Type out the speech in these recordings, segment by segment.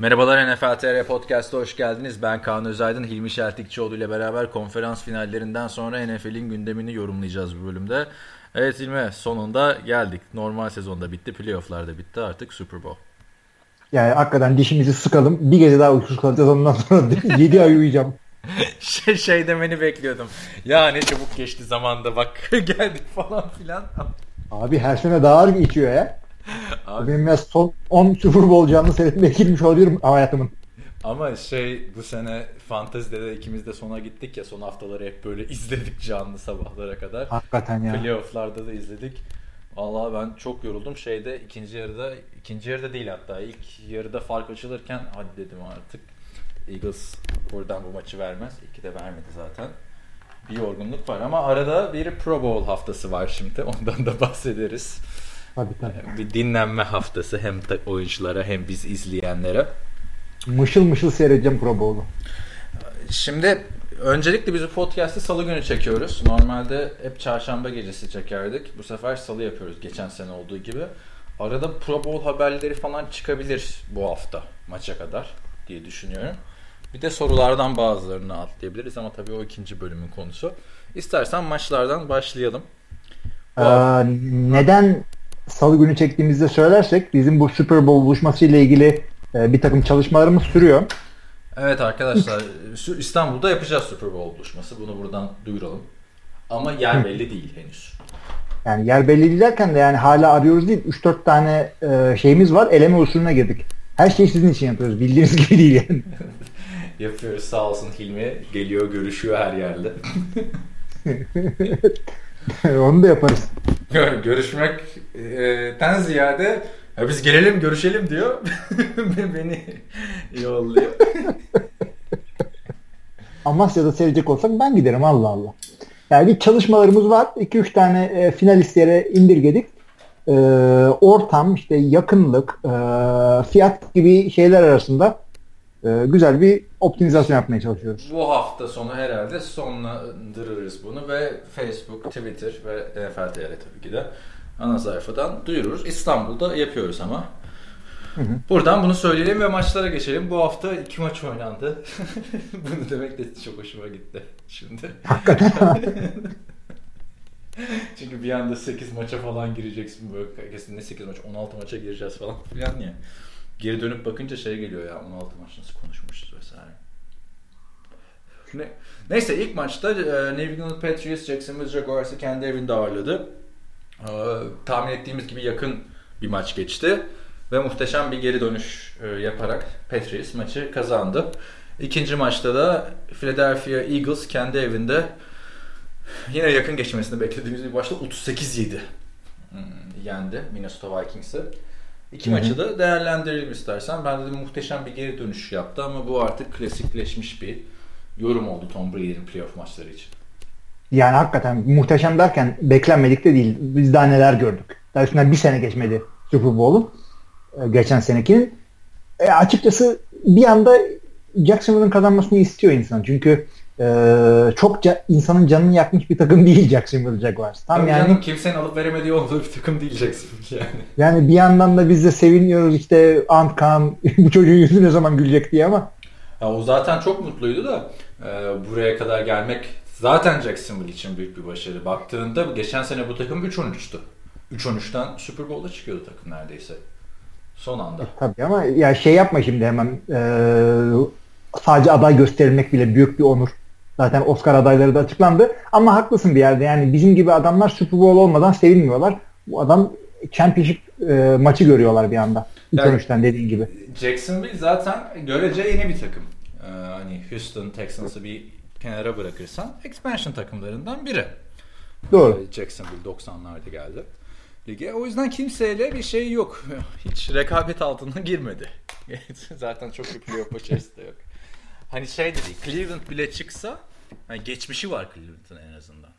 Merhabalar NFL TR Podcast'a hoş geldiniz. Ben Kaan Özaydın, Hilmi Şeltikçioğlu ile beraber konferans finallerinden sonra NFL'in gündemini yorumlayacağız bu bölümde. Evet Hilmi sonunda geldik. Normal sezonda bitti, playofflar da bitti artık Super Bowl. Yani hakikaten dişimizi sıkalım. Bir gece daha uykusuz kalacağız ondan sonra 7 ay uyuyacağım. şey, şey demeni bekliyordum. Ya ne çabuk geçti zamanda bak geldik falan filan. Abi her sene daha ağır geçiyor ya. Abi. Benim ya son 10 Super Bowl canlı seyretmeye girmiş olabilirim hayatımın. Ama şey bu sene Fantasy'de de ikimiz de sona gittik ya son haftaları hep böyle izledik canlı sabahlara kadar. Hakikaten ya. Playoff'larda da izledik. Vallahi ben çok yoruldum. Şeyde ikinci yarıda ikinci yarıda değil hatta ilk yarıda fark açılırken hadi dedim artık Eagles buradan bu maçı vermez. İki de vermedi zaten. Bir yorgunluk var ama arada bir Pro Bowl haftası var şimdi. Ondan da bahsederiz. Tabii tabii. Bir dinlenme haftası hem oyunculara hem biz izleyenlere. Mışıl mışıl seyredeceğim Pro Bowl'u. Şimdi öncelikle biz bu podcast'i salı günü çekiyoruz. Normalde hep çarşamba gecesi çekerdik. Bu sefer salı yapıyoruz geçen sene olduğu gibi. Arada Pro Bowl haberleri falan çıkabilir bu hafta maça kadar diye düşünüyorum. Bir de sorulardan bazılarını atlayabiliriz ama tabii o ikinci bölümün konusu. İstersen maçlardan başlayalım. Ee, neden salı günü çektiğimizde söylersek bizim bu Super Bowl buluşması ile ilgili e, bir takım çalışmalarımız sürüyor. Evet arkadaşlar İstanbul'da yapacağız Super Bowl buluşması. Bunu buradan duyuralım. Ama yer belli değil henüz. Yani yer belli değil derken de yani hala arıyoruz değil. 3-4 tane e, şeyimiz var. Eleme usulüne girdik. Her şeyi sizin için yapıyoruz. Bildiğiniz gibi değil yani. yapıyoruz sağ olsun Hilmi. Geliyor görüşüyor her yerde. Onu da yaparız. Görüşmekten ziyade ya biz gelelim görüşelim diyor. Beni yolluyor. Amasya'da seyredecek olsak ben giderim Allah Allah. Yani çalışmalarımız var. 2-3 tane e, finalistlere indirgedik. E, ortam, işte yakınlık, e, fiyat gibi şeyler arasında e, güzel bir optimizasyon yapmaya çalışıyoruz. Bu hafta sonu herhalde sonlandırırız bunu ve Facebook, Twitter ve NFL TR tabii ki de ana sayfadan duyururuz. İstanbul'da yapıyoruz ama. Hı hı. Buradan bunu söyleyelim ve maçlara geçelim. Bu hafta iki maç oynandı. bunu demek de çok hoşuma gitti şimdi. Hakikaten. Çünkü bir anda 8 maça falan gireceksin böyle kesin ne 8 maç 16 maça gireceğiz falan filan ya. Geri dönüp bakınca şey geliyor ya 16 maç nasıl konuşmuşuz vesaire. Ne, neyse ilk maçta e, New England Patriots Jacksonville Jaguars'ı kendi evinde ağırladı. E, tahmin ettiğimiz gibi yakın bir maç geçti. Ve muhteşem bir geri dönüş e, yaparak Patriots maçı kazandı. İkinci maçta da Philadelphia Eagles kendi evinde yine yakın geçmesini beklediğimiz bir maçta 38-7 hmm, yendi Minnesota Vikings'i. İki Hı-hı. maçı da değerlendirelim istersen. Ben dedim muhteşem bir geri dönüş yaptı ama bu artık klasikleşmiş bir yorum oldu Tom Brady'nin playoff maçları için. Yani hakikaten muhteşem derken beklenmedik de değil. Biz daha neler gördük. Daha üstünden bir sene geçmedi Super Bowl'un. E, geçen senekinin. E, açıkçası bir anda Jacksonville'ın kazanmasını istiyor insan. Çünkü e, çok ca- insanın canını yakmış bir takım değil Jacksonville Jaguars. Tam Tabii yani canım, kimsenin alıp veremediği olduğu bir takım değil Jacksonville yani. Yani bir yandan da biz de seviniyoruz işte Ant Kan bu çocuğun yüzü ne zaman gülecek diye ama. Ya o zaten çok mutluydu da e, buraya kadar gelmek zaten Jacksonville için büyük bir başarı. Baktığında geçen sene bu takım 3-13'tü. 3-13'ten Super Bowl'a çıkıyordu takım neredeyse. Son anda. E, tabii ama ya şey yapma şimdi hemen e, sadece aday gösterilmek bile büyük bir onur. Zaten Oscar adayları da açıklandı. Ama haklısın bir yerde. Yani bizim gibi adamlar Super Bowl olmadan sevinmiyorlar. Bu adam championship e, maçı görüyorlar bir anda. Yani, sonuçtan dediğin gibi. Jacksonville zaten görece yeni bir takım. Ee, hani Houston Texans'ı bir kenara bırakırsan expansion takımlarından biri. Doğru. Ee, Jacksonville 90'larda geldi lige. O yüzden kimseyle bir şey yok. Hiç rekabet altına girmedi. Zaten çok bir playoff başarısı da yok. Hani şey dedi, Cleveland bile çıksa yani geçmişi var Cleveland'ın en azından.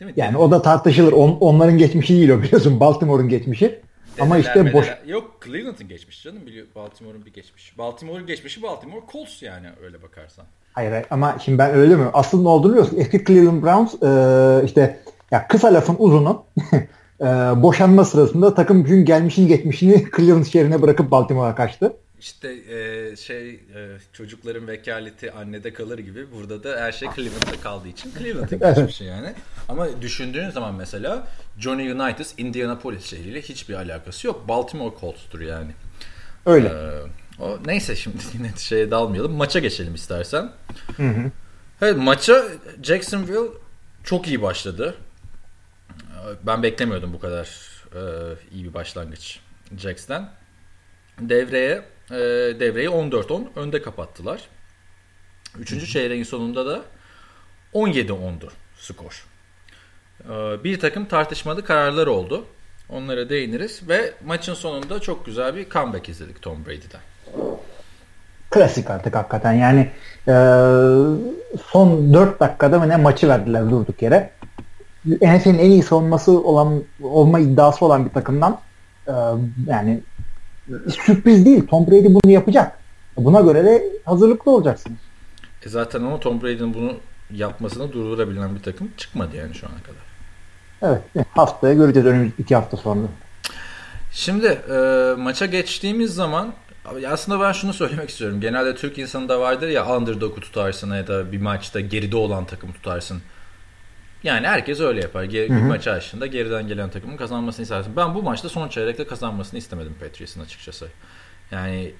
Değil mi? Yani o da tartışılır. On, onların geçmişi değil o biliyorsun. Baltimore'un geçmişi. Dedeler, Ama işte medeler. boş. Yok Cleveland'ın geçmişi canım. Biliyor Baltimore'un bir geçmişi. Baltimore'un geçmişi Baltimore Colts yani öyle bakarsan. Hayır, hayır ama şimdi ben öyle mi? Asıl ne olduğunu biliyorsun. Eski Cleveland Browns e, işte ya kısa lafın uzunu e, boşanma sırasında takım bütün gelmişini geçmişini Cleveland şehrine bırakıp Baltimore'a kaçtı. İşte e, şey e, çocukların vekaleti annede kalır gibi burada da her şey Cleveland'da kaldığı için Cleveland'a geçmiş yani. Ama düşündüğün zaman mesela Johnny Unitas Indianapolis şehriyle hiçbir alakası yok. Baltimore Colts'tur yani. Öyle. Ee, o neyse şimdi yine şeye dalmayalım. Maça geçelim istersen. Hı hı. Evet maça Jacksonville çok iyi başladı. Ben beklemiyordum bu kadar e, iyi bir başlangıç Jacks'ten. Devreye e, devreyi 14-10 önde kapattılar. Üçüncü çeyreğin sonunda da 17-10'du skor. E, bir takım tartışmalı kararlar oldu. Onlara değiniriz ve maçın sonunda çok güzel bir comeback izledik Tom Brady'den. Klasik artık hakikaten yani e, son 4 dakikada mı ne maçı verdiler durduk yere. NFL'in en iyi savunması olan olma iddiası olan bir takımdan e, yani sürpriz değil. Tom Brady bunu yapacak. Buna göre de hazırlıklı olacaksınız. E zaten ama Tom Brady'nin bunu yapmasını durdurabilen bir takım çıkmadı yani şu ana kadar. Evet. Haftaya göreceğiz önümüzdeki iki hafta sonra. Şimdi e, maça geçtiğimiz zaman aslında ben şunu söylemek istiyorum. Genelde Türk insanında vardır ya underdog'u tutarsın ya da bir maçta geride olan takımı tutarsın. Yani herkes öyle yapar. Ger- bir maçı açtığında geriden gelen takımın kazanmasını istersin. Ben bu maçta son çeyrekte kazanmasını istemedim Patriots'ın açıkçası. Yani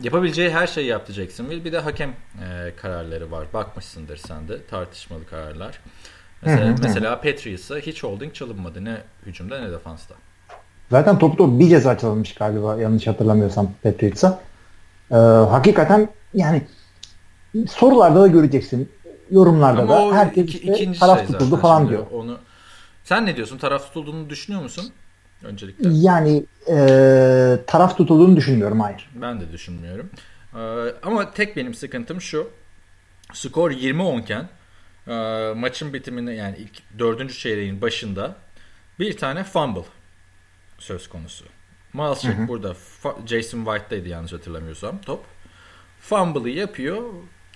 yapabileceği her şeyi yaptı Jacksonville. Bir de hakem e, kararları var. Bakmışsındır sen de tartışmalı kararlar. Mesela, Hı hı, mesela Patriots'a hiç holding çalınmadı. Ne hücumda ne defansta. Zaten topu topu bir ceza çalınmış galiba yanlış hatırlamıyorsam Patriots'a. Ee, hakikaten yani sorularda da göreceksin. Yorumlarda Ama da herkes iki- işte taraf şey tutuldu falan diyor. Onu sen ne diyorsun? Taraf tutulduğunu düşünüyor musun? Öncelikle. Yani e, taraf tutulduğunu düşünmüyorum hayır. Ben de düşünmüyorum. Ee, ama tek benim sıkıntım şu. Skor 20-10 iken e, maçın bitiminde yani ilk dördüncü çeyreğin başında bir tane fumble söz konusu. Miles Jack burada Jason White'daydı yanlış hatırlamıyorsam top. Fumble'ı yapıyor.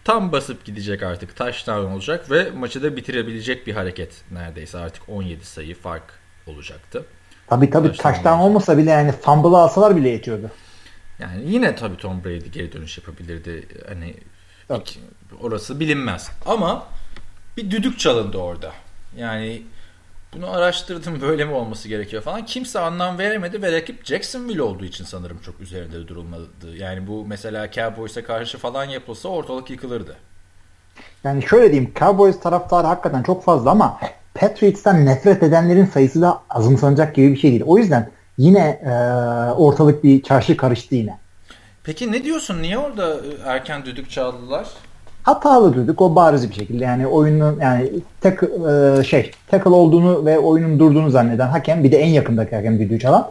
Tam basıp gidecek artık. Touchdown olacak ve maçı da bitirebilecek bir hareket neredeyse. Artık 17 sayı fark olacaktı. Tabii tabii Touchdown taştan olmasa bile yani fumble'ı alsalar bile yetiyordu. Yani yine tabii Tom Brady geri dönüş yapabilirdi. Hani ilk- orası bilinmez. Ama bir düdük çalındı orada. Yani bunu araştırdım böyle mi olması gerekiyor falan. Kimse anlam veremedi ve rakip Jacksonville olduğu için sanırım çok üzerinde durulmadı. Yani bu mesela Cowboys'a karşı falan yapılsa ortalık yıkılırdı. Yani şöyle diyeyim Cowboys taraftarı hakikaten çok fazla ama Patriots'tan nefret edenlerin sayısı da azımsanacak gibi bir şey değil. O yüzden yine e, ortalık bir çarşı karıştı yine. Peki ne diyorsun? Niye orada erken düdük çaldılar? Hatalı dedik o bariz bir şekilde yani oyunun yani tek e, şey tackle olduğunu ve oyunun durduğunu zanneden hakem bir de en yakındaki hakem düdüğü çalan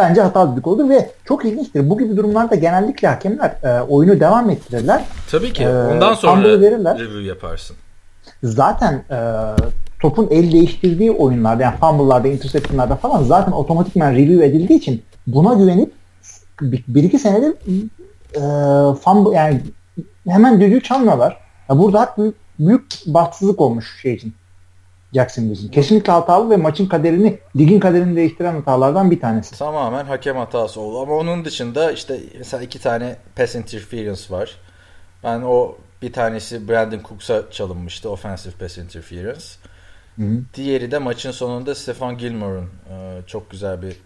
bence hatalı dedik olur ve çok ilginçtir. Bu gibi durumlarda genellikle hakemler e, oyunu devam ettirirler. Tabii ki. Ee, Ondan sonra verirler. review yaparsın. Zaten e, topun el değiştirdiği oyunlarda yani fumble'larda, interception'larda falan zaten otomatikman review edildiği için buna güvenip bir, bir iki senedir e, fumble yani hemen düdüğü çalmıyorlar. Ya burada hak büyük, büyük bahtsızlık olmuş şey için. Jacksonville için. Kesinlikle hatalı ve maçın kaderini, ligin kaderini değiştiren hatalardan bir tanesi. Tamamen hakem hatası oldu ama onun dışında işte mesela iki tane pass interference var. Ben o bir tanesi Brandon Cooks'a çalınmıştı offensive pass interference. Hı hı. Diğeri de maçın sonunda Stefan Gilmore'un e, çok güzel bir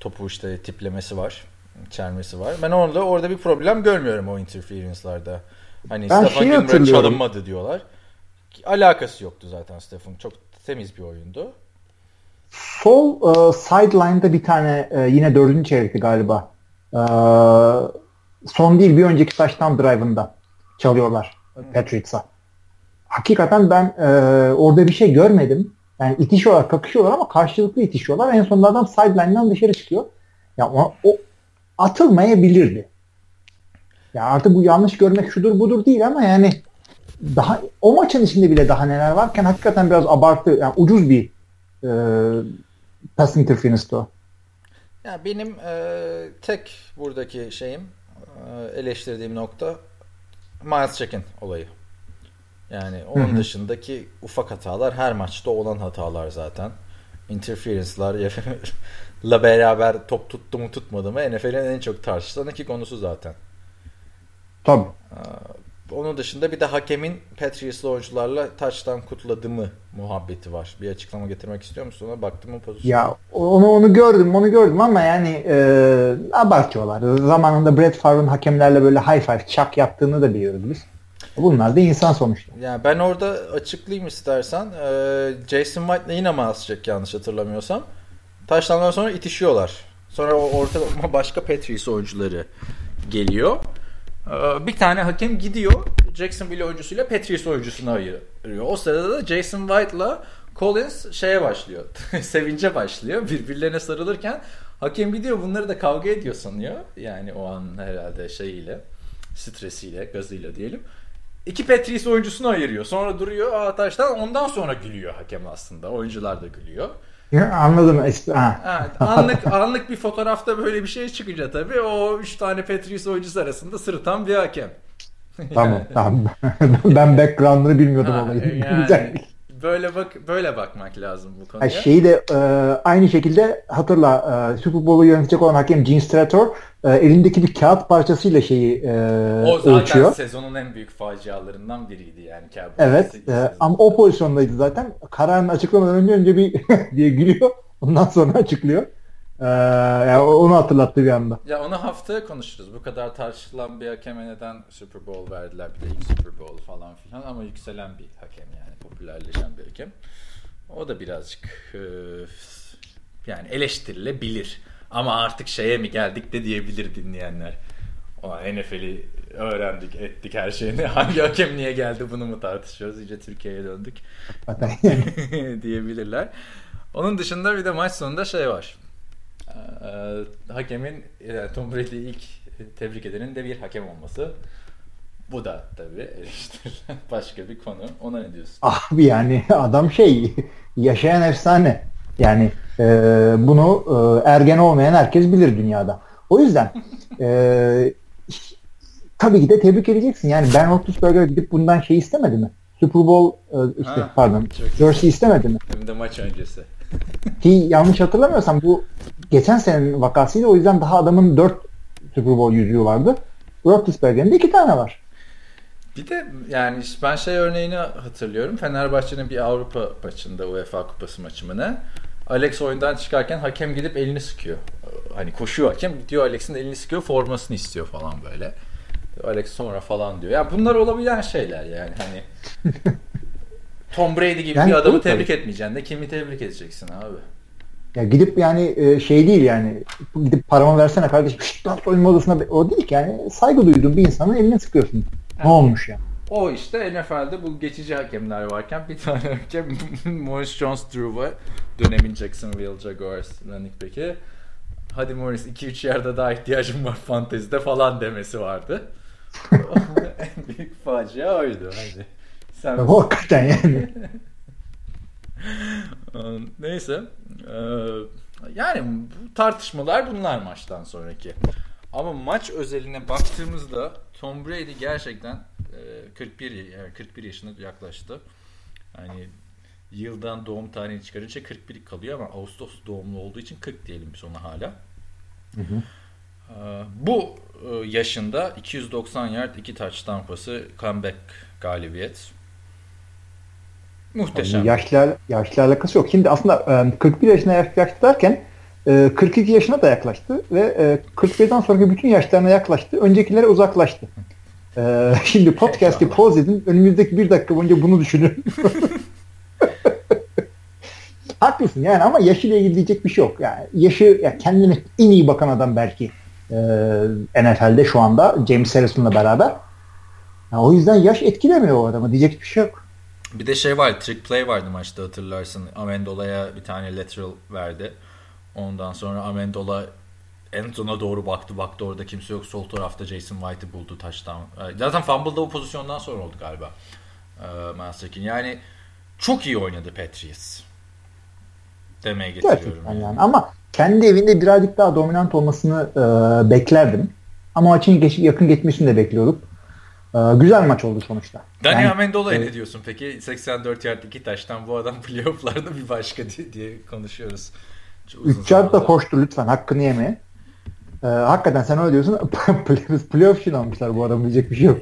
topu işte tiplemesi var. Çelmesi var. Ben orada orada bir problem görmüyorum o interference'larda. Hani Ben Stefan hatırlıyorum. çalınmadı diyorlar. Alakası yoktu zaten Stefan. Çok temiz bir oyundu. Sol e, sideline'da bir tane e, yine dördüncü çeyrekti galiba. E, son değil bir önceki taştan drive'ında çalıyorlar Patriots'a. Hakikaten ben e, orada bir şey görmedim. Yani itişiyorlar, kakışıyorlar ama karşılıklı itişiyorlar. En sonunda adam sideline'dan dışarı çıkıyor. Ya o, o atılmayabilirdi. Ya artık bu yanlış görmek şudur budur değil ama yani daha o maçın içinde bile daha neler varken hakikaten biraz abartı, yani ucuz bir e, pass interference'tı o. Ya benim e, tek buradaki şeyim e, eleştirdiğim nokta Miles Jack'in olayı. Yani onun Hı hı. dışındaki ufak hatalar her maçta olan hatalar zaten. Interference'lar la beraber top tuttu mu tutmadı mı NFL'in en çok tartışılan iki konusu zaten. Tabii. Onun dışında bir de hakemin Patriots'lı oyuncularla taçtan kutladı mı muhabbeti var. Bir açıklama getirmek istiyor musun ona? Baktım mı pozisyon? Ya onu onu gördüm onu gördüm ama yani e, abartıyorlar. Zamanında Brett Favre'ın hakemlerle böyle high five çak yaptığını da biliyoruz biz. Bunlar da insan sonuçta. Yani ben orada açıklayayım istersen. Ee, Jason White'la yine check yanlış hatırlamıyorsam. Taşlandan sonra itişiyorlar. Sonra ortada başka Patriots oyuncuları geliyor. Ee, bir tane hakem gidiyor. Jacksonville oyuncusuyla Patriots oyuncusunu ayırıyor. O sırada da Jason White'la Collins şeye başlıyor. sevince başlıyor. Birbirlerine sarılırken hakem gidiyor bunları da kavga ediyor sanıyor. Yani o an herhalde şeyiyle stresiyle, gazıyla diyelim. İki Patriots oyuncusunu ayırıyor. Sonra duruyor Ataş'tan ondan sonra gülüyor hakem aslında. Oyuncular da gülüyor. Anladım. Ha. Evet, anlık anlık bir fotoğrafta böyle bir şey çıkınca tabii o üç tane Patriots oyuncusu arasında sırıtan bir hakem. Tamam tamam. ben background'ını bilmiyordum ha, olayın. Yani, Güzel böyle bak böyle bakmak lazım bu konuya. Yani şeyi de e, aynı şekilde hatırla e, Super Bowl'u yönetecek olan hakem Gene Strator e, elindeki bir kağıt parçasıyla şeyi e, o zaten ölçüyor. sezonun en büyük facialarından biriydi yani. Kağıt evet e, ama o pozisyondaydı zaten. Kararını açıklamadan önce önce bir diye gülüyor. Ondan sonra açıklıyor. Ee, yani onu hatırlattı bir anda. Ya onu haftaya konuşuruz. Bu kadar tartışılan bir hakeme neden Super Bowl verdiler bir de ilk Super Bowl falan filan ama yükselen bir hakem yani popülerleşen bir hakem. O da birazcık e, yani eleştirilebilir. Ama artık şeye mi geldik de diyebilir dinleyenler. O NFL'i öğrendik, ettik her şeyini. Hangi hakem niye geldi bunu mu tartışıyoruz? İyice Türkiye'ye döndük. diyebilirler. Onun dışında bir de maç sonunda şey var. Ee, hakemin yani Tom Brady'yi ilk tebrik edenin de bir hakem olması. Bu da tabii eleştirilen başka bir konu. Ona ne diyorsun? Abi yani adam şey yaşayan efsane. Yani e, bunu e, ergen olmayan herkes bilir dünyada. O yüzden e, tabii ki de tebrik edeceksin. Yani Ben Roethlisberger gidip bundan şey istemedi mi? Super Bowl e, işte ha, pardon jersey istemedi mi? Hem de maç öncesi. Ki yanlış hatırlamıyorsam bu geçen senenin vakasıydı. O yüzden daha adamın 4 Super Bowl yüzüğü vardı. Roethlisberger'in de 2 tane var. Bir de yani ben şey örneğini hatırlıyorum. Fenerbahçe'nin bir Avrupa maçında UEFA Kupası maçı mı ne? Alex oyundan çıkarken hakem gidip elini sıkıyor. Hani koşuyor hakem gidiyor Alex'in elini sıkıyor formasını istiyor falan böyle. Alex sonra falan diyor. Ya yani bunlar olabilen şeyler yani hani Tom Brady gibi yani, bir adamı tebrik tabii. etmeyeceksin de kimi tebrik edeceksin abi? Ya gidip yani e, şey değil yani gidip paramı versene kardeşim şşt lan soyunma odasına o değil ki yani saygı duyduğun bir insanın elini sıkıyorsun. Ne olmuş ya? O işte NFL'de bu geçici hakemler varken bir tane hakem Morris Jones-Drew'a dönemin Jacksonville Jaguars running back'i hadi Morris 2-3 yerde daha ihtiyacım var fantezide falan demesi vardı. en büyük facia oydu. Hadi. Sen... Hakikaten yani. Neyse. Yani bu tartışmalar bunlar maçtan sonraki. Ama maç özeline baktığımızda Tom Brady gerçekten 41 yani 41 yaşına yaklaştı. Yani yıldan doğum tarihini çıkarınca 41 kalıyor ama Ağustos doğumlu olduğu için 40 diyelim biz ona hala. Hı hı. Bu yaşında 290 yard 2 touchdown pası comeback galibiyet. Muhteşem. Yani yaşla, yaşla alakası yok. Şimdi aslında 41 yaşına yaklaştı derken 42 yaşına da yaklaştı ve 41'den sonraki bütün yaşlarına yaklaştı. Öncekilere uzaklaştı. Şimdi podcast'i pause edin. Önümüzdeki bir dakika boyunca bunu düşünün. Haklısın yani ama yaşıyla ilgili diyecek bir şey yok. Yani yaşı ya kendine en iyi bakan adam belki NFL'de şu anda James Harrison'la beraber. Yani o yüzden yaş etkilemiyor o adamı. Diyecek bir şey yok. Bir de şey var, trick play vardı maçta hatırlarsın. Amendola'ya bir tane lateral verdi. Ondan sonra Amendola Enton'a doğru baktı. Baktı orada kimse yok. Sol tarafta Jason White'ı buldu taştan. Ee, zaten fumble'da bu pozisyondan sonra oldu galiba. Ee, Masterkin. Yani çok iyi oynadı Patriots. Demeye getiriyorum. Gerçekten yani. yani. Ama kendi evinde birazcık daha dominant olmasını e, beklerdim. Ama maçın geç, yakın geçmesini de bekliyorduk. Ee, güzel maç oldu sonuçta. Dani yani, Amendola'ya ne diyorsun peki? 84 yard iki taştan bu adam playofflarda bir başka diye, diye konuşuyoruz. 3 yard da koştu lütfen hakkını yeme. Ee, hakikaten sen öyle diyorsun. playoff için almışlar bu adamı diyecek bir şey yok.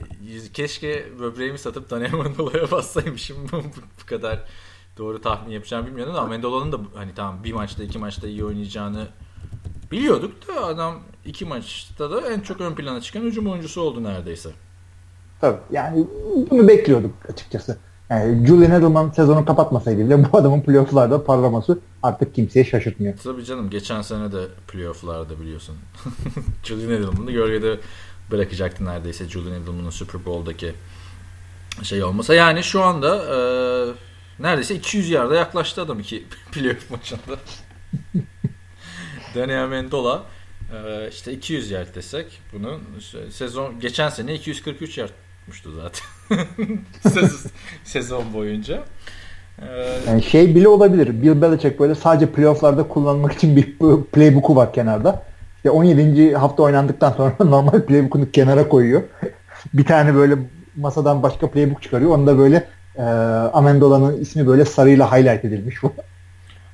Keşke böbreğimi satıp Daniel Amendola'ya bassaymışım. bu kadar doğru tahmin yapacağım bilmiyordum ama Amendola'nın da hani tamam bir maçta iki maçta iyi oynayacağını biliyorduk da adam iki maçta da en çok ön plana çıkan hücum oyuncusu oldu neredeyse. Tabii yani bunu bekliyorduk açıkçası. Yani Julian Edelman sezonu kapatmasaydı bile bu adamın playofflarda parlaması artık kimseye şaşırtmıyor. Tabii canım geçen sene de playofflarda biliyorsun. Julian Edelman'ı gölgede bırakacaktı neredeyse Julian Edelman'ın Super Bowl'daki şey olmasa. Yani şu anda e, neredeyse 200 yarda yaklaştı adam iki playoff maçında. Daniel Mendola e, işte 200 yard desek bunun sezon geçen sene 243 yard tutmuştu zaten. sezon, boyunca. Ee, yani şey bile olabilir. Bill Belichick böyle sadece playofflarda kullanmak için bir playbook'u var kenarda. İşte 17. hafta oynandıktan sonra normal playbook'unu kenara koyuyor. bir tane böyle masadan başka playbook çıkarıyor. Onda böyle e, Amendola'nın ismi böyle sarıyla highlight edilmiş.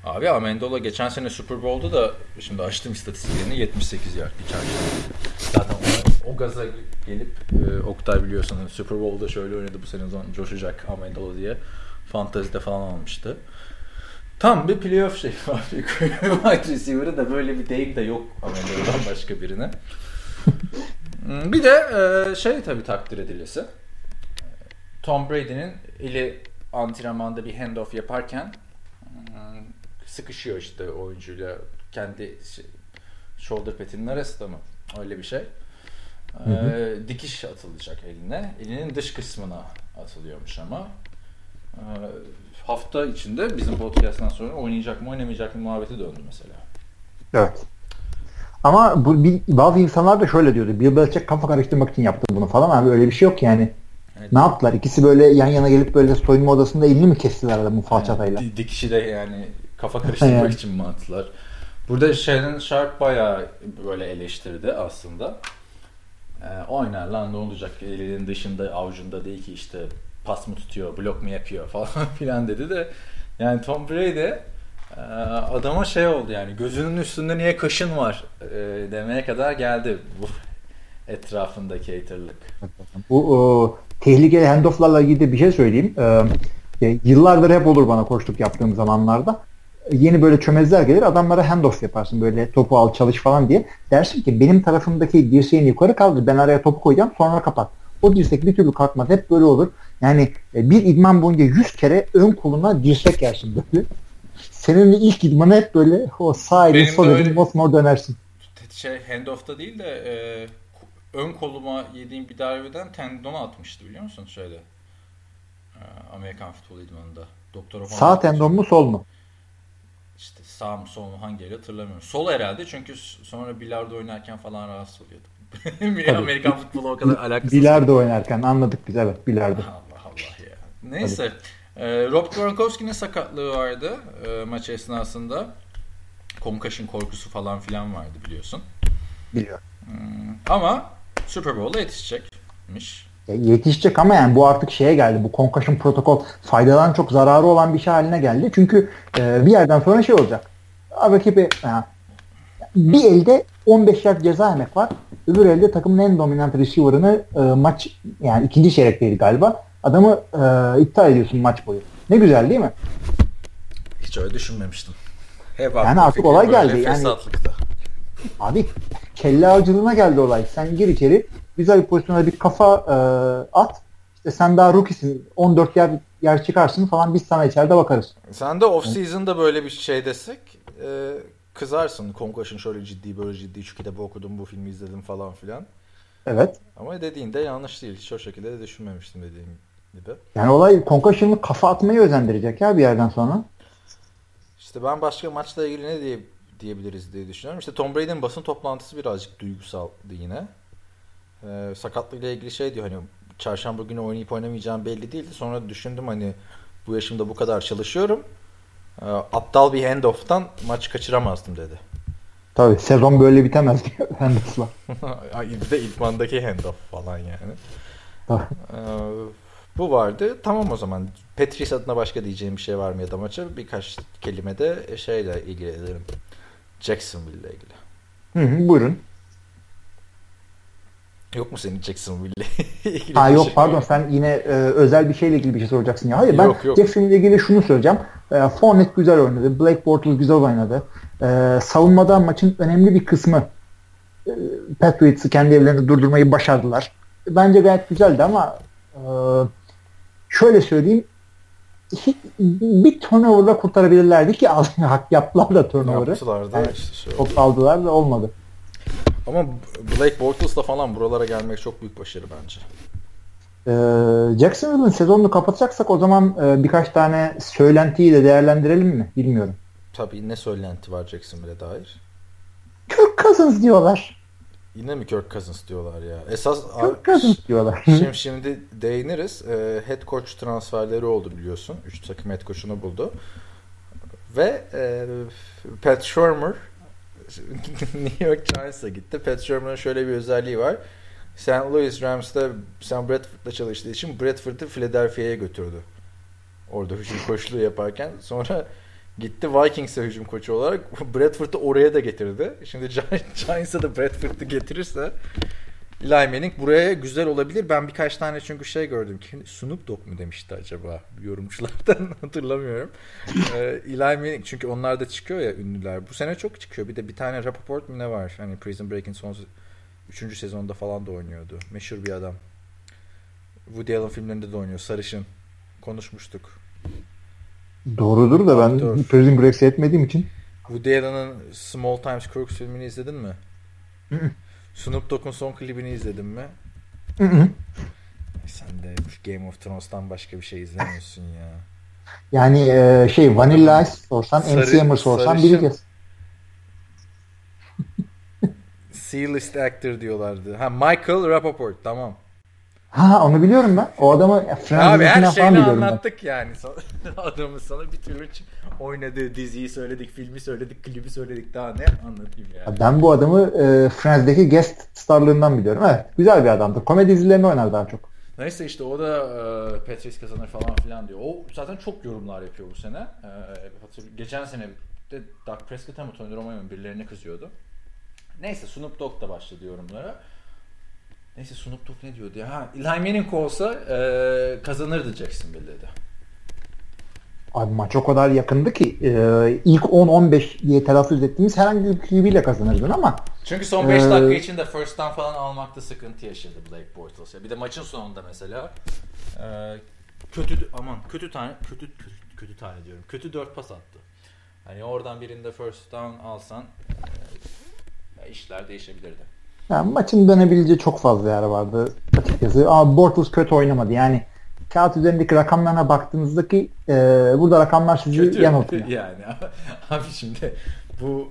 Abi Amendola geçen sene Super Bowl'da da şimdi açtım istatistiklerini 78 yard içeride. Zaten o, o gaza gelip e, Oktay biliyorsun Super Bowl'da şöyle oynadı bu sene coşacak Amendola diye fantazide falan almıştı. Tam bir playoff şey var. Wide receiver'ı da böyle bir deyim de yok Amendola'dan başka birine. Hmm, bir de e, şey tabii takdir edilesi. Tom Brady'nin eli antrenmanda bir handoff yaparken sıkışıyor işte oyuncuyla kendi şey, shoulder pad'inin arasında mı? Öyle bir şey. Hı hı. Ee, dikiş atılacak eline. Elinin dış kısmına atılıyormuş ama. Ee, hafta içinde bizim podcast'tan sonra oynayacak mı oynamayacak mı muhabbeti döndü mesela. Evet. Ama bu bir, bazı insanlar da şöyle diyordu. Bill Belichick kafa karıştırmak için yaptı bunu falan. Abi öyle bir şey yok yani. Evet. Ne yaptılar? İkisi böyle yan yana gelip böyle soyunma odasında elini mi kestiler adamın falçatayla? Yani, dikişi de yani kafa karıştırmak yani. için mi attılar? Burada Shannon Sharp bayağı böyle eleştirdi aslında. Ee, oynar lan ne olacak elinin dışında avucunda değil ki işte pas mı tutuyor blok mu yapıyor falan filan dedi de yani Tom Brady e, adama şey oldu yani gözünün üstünde niye kaşın var e, demeye kadar geldi bu etrafındaki haterlık. Bu o, tehlikeli handofflarla ilgili bir şey söyleyeyim. Ee, yıllardır hep olur bana koştuk yaptığım zamanlarda yeni böyle çömezler gelir adamlara handoff yaparsın böyle topu al çalış falan diye. Dersin ki benim tarafımdaki dirseğini yukarı kaldır ben araya topu koyacağım sonra kapat. O dirsek bir türlü kalkmaz. Hep böyle olur. Yani e, bir idman boyunca 100 kere ön koluna dirsek yersin böyle. Senin ilk idmanı hep böyle o sağ elin sol elin mosmor dönersin. Şey handoff'ta değil de e, ön koluma yediğim bir darbeden tendona atmıştı biliyor musun şeyde? E, Amerikan futbol idmanında. Doktor Sağ tendon mu sol mu? Sağ mı sol mu hangi eli hatırlamıyorum. Sol herhalde çünkü sonra bilardo oynarken falan rahatsız oluyordum. Amerikan futbolu o kadar alakasız. Bilardo oynarken anladık biz evet bilardo. Allah Allah ya. Neyse. Ee, Rob Gronkowski'nin sakatlığı vardı e, maç esnasında. Concussion korkusu falan filan vardı biliyorsun. Biliyorum. Hmm, ama Super Bowl'a yetişecekmiş. yetişecek ama yani bu artık şeye geldi. Bu concussion protokol faydadan çok zararı olan bir şey haline geldi. Çünkü e, bir yerden sonra şey olacak. Rakibi yani, bir elde 15 yard ceza yemek var. Öbür elde takımın en dominant receiver'ını e, maç yani ikinci çeyrekteydi galiba. Adamı e, iptal ediyorsun maç boyu. Ne güzel değil mi? Hiç öyle düşünmemiştim. Hep yani artık olay geldi. Yani, abi kelle avcılığına geldi olay. Sen gir içeri güzel bir pozisyona bir kafa e, at. İşte sen daha rookie'sin. 14 yer yer çıkarsın falan biz sana içeride bakarız. Sen de off season'da böyle bir şey desek e, kızarsın. Concussion şöyle ciddi böyle ciddi şu kitabı okudum bu filmi izledim falan filan. Evet. Ama dediğinde yanlış değil. Hiç o şekilde de düşünmemiştim dediğim gibi. Yani olay Concussion'ı kafa atmayı özendirecek ya bir yerden sonra. İşte ben başka maçla ilgili ne diye, diyebiliriz diye düşünüyorum. İşte Tom Brady'nin basın toplantısı birazcık duygusaldı yine. Ee, sakatlığıyla ilgili şey diyor hani çarşamba günü oynayıp oynamayacağım belli değildi. Sonra düşündüm hani bu yaşımda bu kadar çalışıyorum. Ee, aptal bir handoff'tan maç kaçıramazdım dedi. Tabii sezon böyle bitemez handoff'la. bir de ilkmandaki handoff falan yani. ee, bu vardı. Tamam o zaman. Petris adına başka diyeceğim bir şey var mı ya da maça? Birkaç kelime de şeyle ilgili ederim. Jacksonville ile ilgili. Hı hı, buyurun. Yok mu senin Jacksonville'le ilgili Ha yok şey? pardon sen yine e, özel bir şeyle ilgili bir şey soracaksın ya. Hayır ben yok, yok. Jacksonville ile ilgili şunu söyleyeceğim. E, Fournette güzel oynadı. Blake Bortles güzel oynadı. E, savunmada maçın önemli bir kısmı e, Patriots'ı kendi evlerinde durdurmayı başardılar. Bence gayet güzeldi ama e, şöyle söyleyeyim bir turnover'la kurtarabilirlerdi ki hak yaptılar da turnover'ı. Yaptılar da yani, işte şey aldılar da olmadı. Ama Blake Bortles'la falan buralara gelmek çok büyük başarı bence. Ee, Jacksonville'ın sezonunu kapatacaksak o zaman e, birkaç tane söylentiyi de değerlendirelim mi? Bilmiyorum. Tabii ne söylenti var Jacksonville'e dair? Kirk Cousins diyorlar. Yine mi Kirk Cousins diyorlar ya? Esas Kirk Cousins diyorlar. Şimdi, şimdi değiniriz. E, head coach transferleri oldu biliyorsun. Üç takım head coach'unu buldu. Ve e, Pat Shermer New York Giants'a gitti. Pat Shermer'ın şöyle bir özelliği var. St. Louis Rams'ta Sam Bradford'la çalıştığı için Bradford'ı Philadelphia'ya götürdü. Orada hücum koçluğu yaparken. Sonra gitti Vikings'e hücum koçu olarak. Bradford'u oraya da getirdi. Şimdi Giants'a da Bradford'u getirirse Eli Manning buraya güzel olabilir. Ben birkaç tane çünkü şey gördüm ki Snoop Dogg mu demişti acaba yorumculardan hatırlamıyorum. ee, Eli Manning çünkü onlar da çıkıyor ya ünlüler. Bu sene çok çıkıyor. Bir de bir tane Rappaport mu ne var? Hani Prison Break'in son 3. sezonda falan da oynuyordu. Meşhur bir adam. Woody Allen filmlerinde de oynuyor. Sarışın. Konuşmuştuk. Doğrudur da ben Dur. Prison Break seyretmediğim için. Woody Allen'ın Small Times Crooks filmini izledin mi? Snoop Dogg'un son klibini izledin mi? Hı hı. Sen de Game of Thrones'tan başka bir şey izlemiyorsun ya. Yani e, şey Vanilla Ice sorsan, MC Hammer sorsan bileceğiz. C-list actor diyorlardı. Ha Michael Rapaport tamam. Ha onu biliyorum ben. O adamı Abi her şeyini anlattık ben. yani. Adamı sana bir türlü oynadığı diziyi söyledik, filmi söyledik, klibi söyledik. Daha ne anlatayım yani. Ben bu adamı e, Friends'deki guest starlığından biliyorum. Evet güzel bir adamdır. Komedi dizilerini oynar daha çok. Neyse işte o da e, Patrice kazanır falan filan diyor. O zaten çok yorumlar yapıyor bu sene. E, geçen sene de Doug Prescott mı Tony Romo'ya mı birilerine kızıyordu. Neyse Snoop Dogg da başladı yorumlara. Neyse Snoop Dogg ne diyordu ya? Ha, Eli Manning olsa e, kazanırdı Jacksonville dedi. Abi maç o kadar yakındı ki e, ilk 10-15 diye telaffuz ettiğimiz herhangi bir QB kazanırdın ama çünkü son 5 e, dakika içinde first down falan almakta sıkıntı yaşadı Blake Bortles. Bir de maçın sonunda mesela e, kötü aman kötü tane kötü kötü, kötü tane diyorum. Kötü 4 pas attı. Hani oradan birinde first down alsan e, işler değişebilirdi. Yani maçın dönebileceği çok fazla yer vardı açıkçası. Ama Bortles kötü oynamadı. Yani kağıt üzerindeki rakamlarına baktığınızdaki e, burada rakamlar sizi yanıltıyor. Yani abi şimdi bu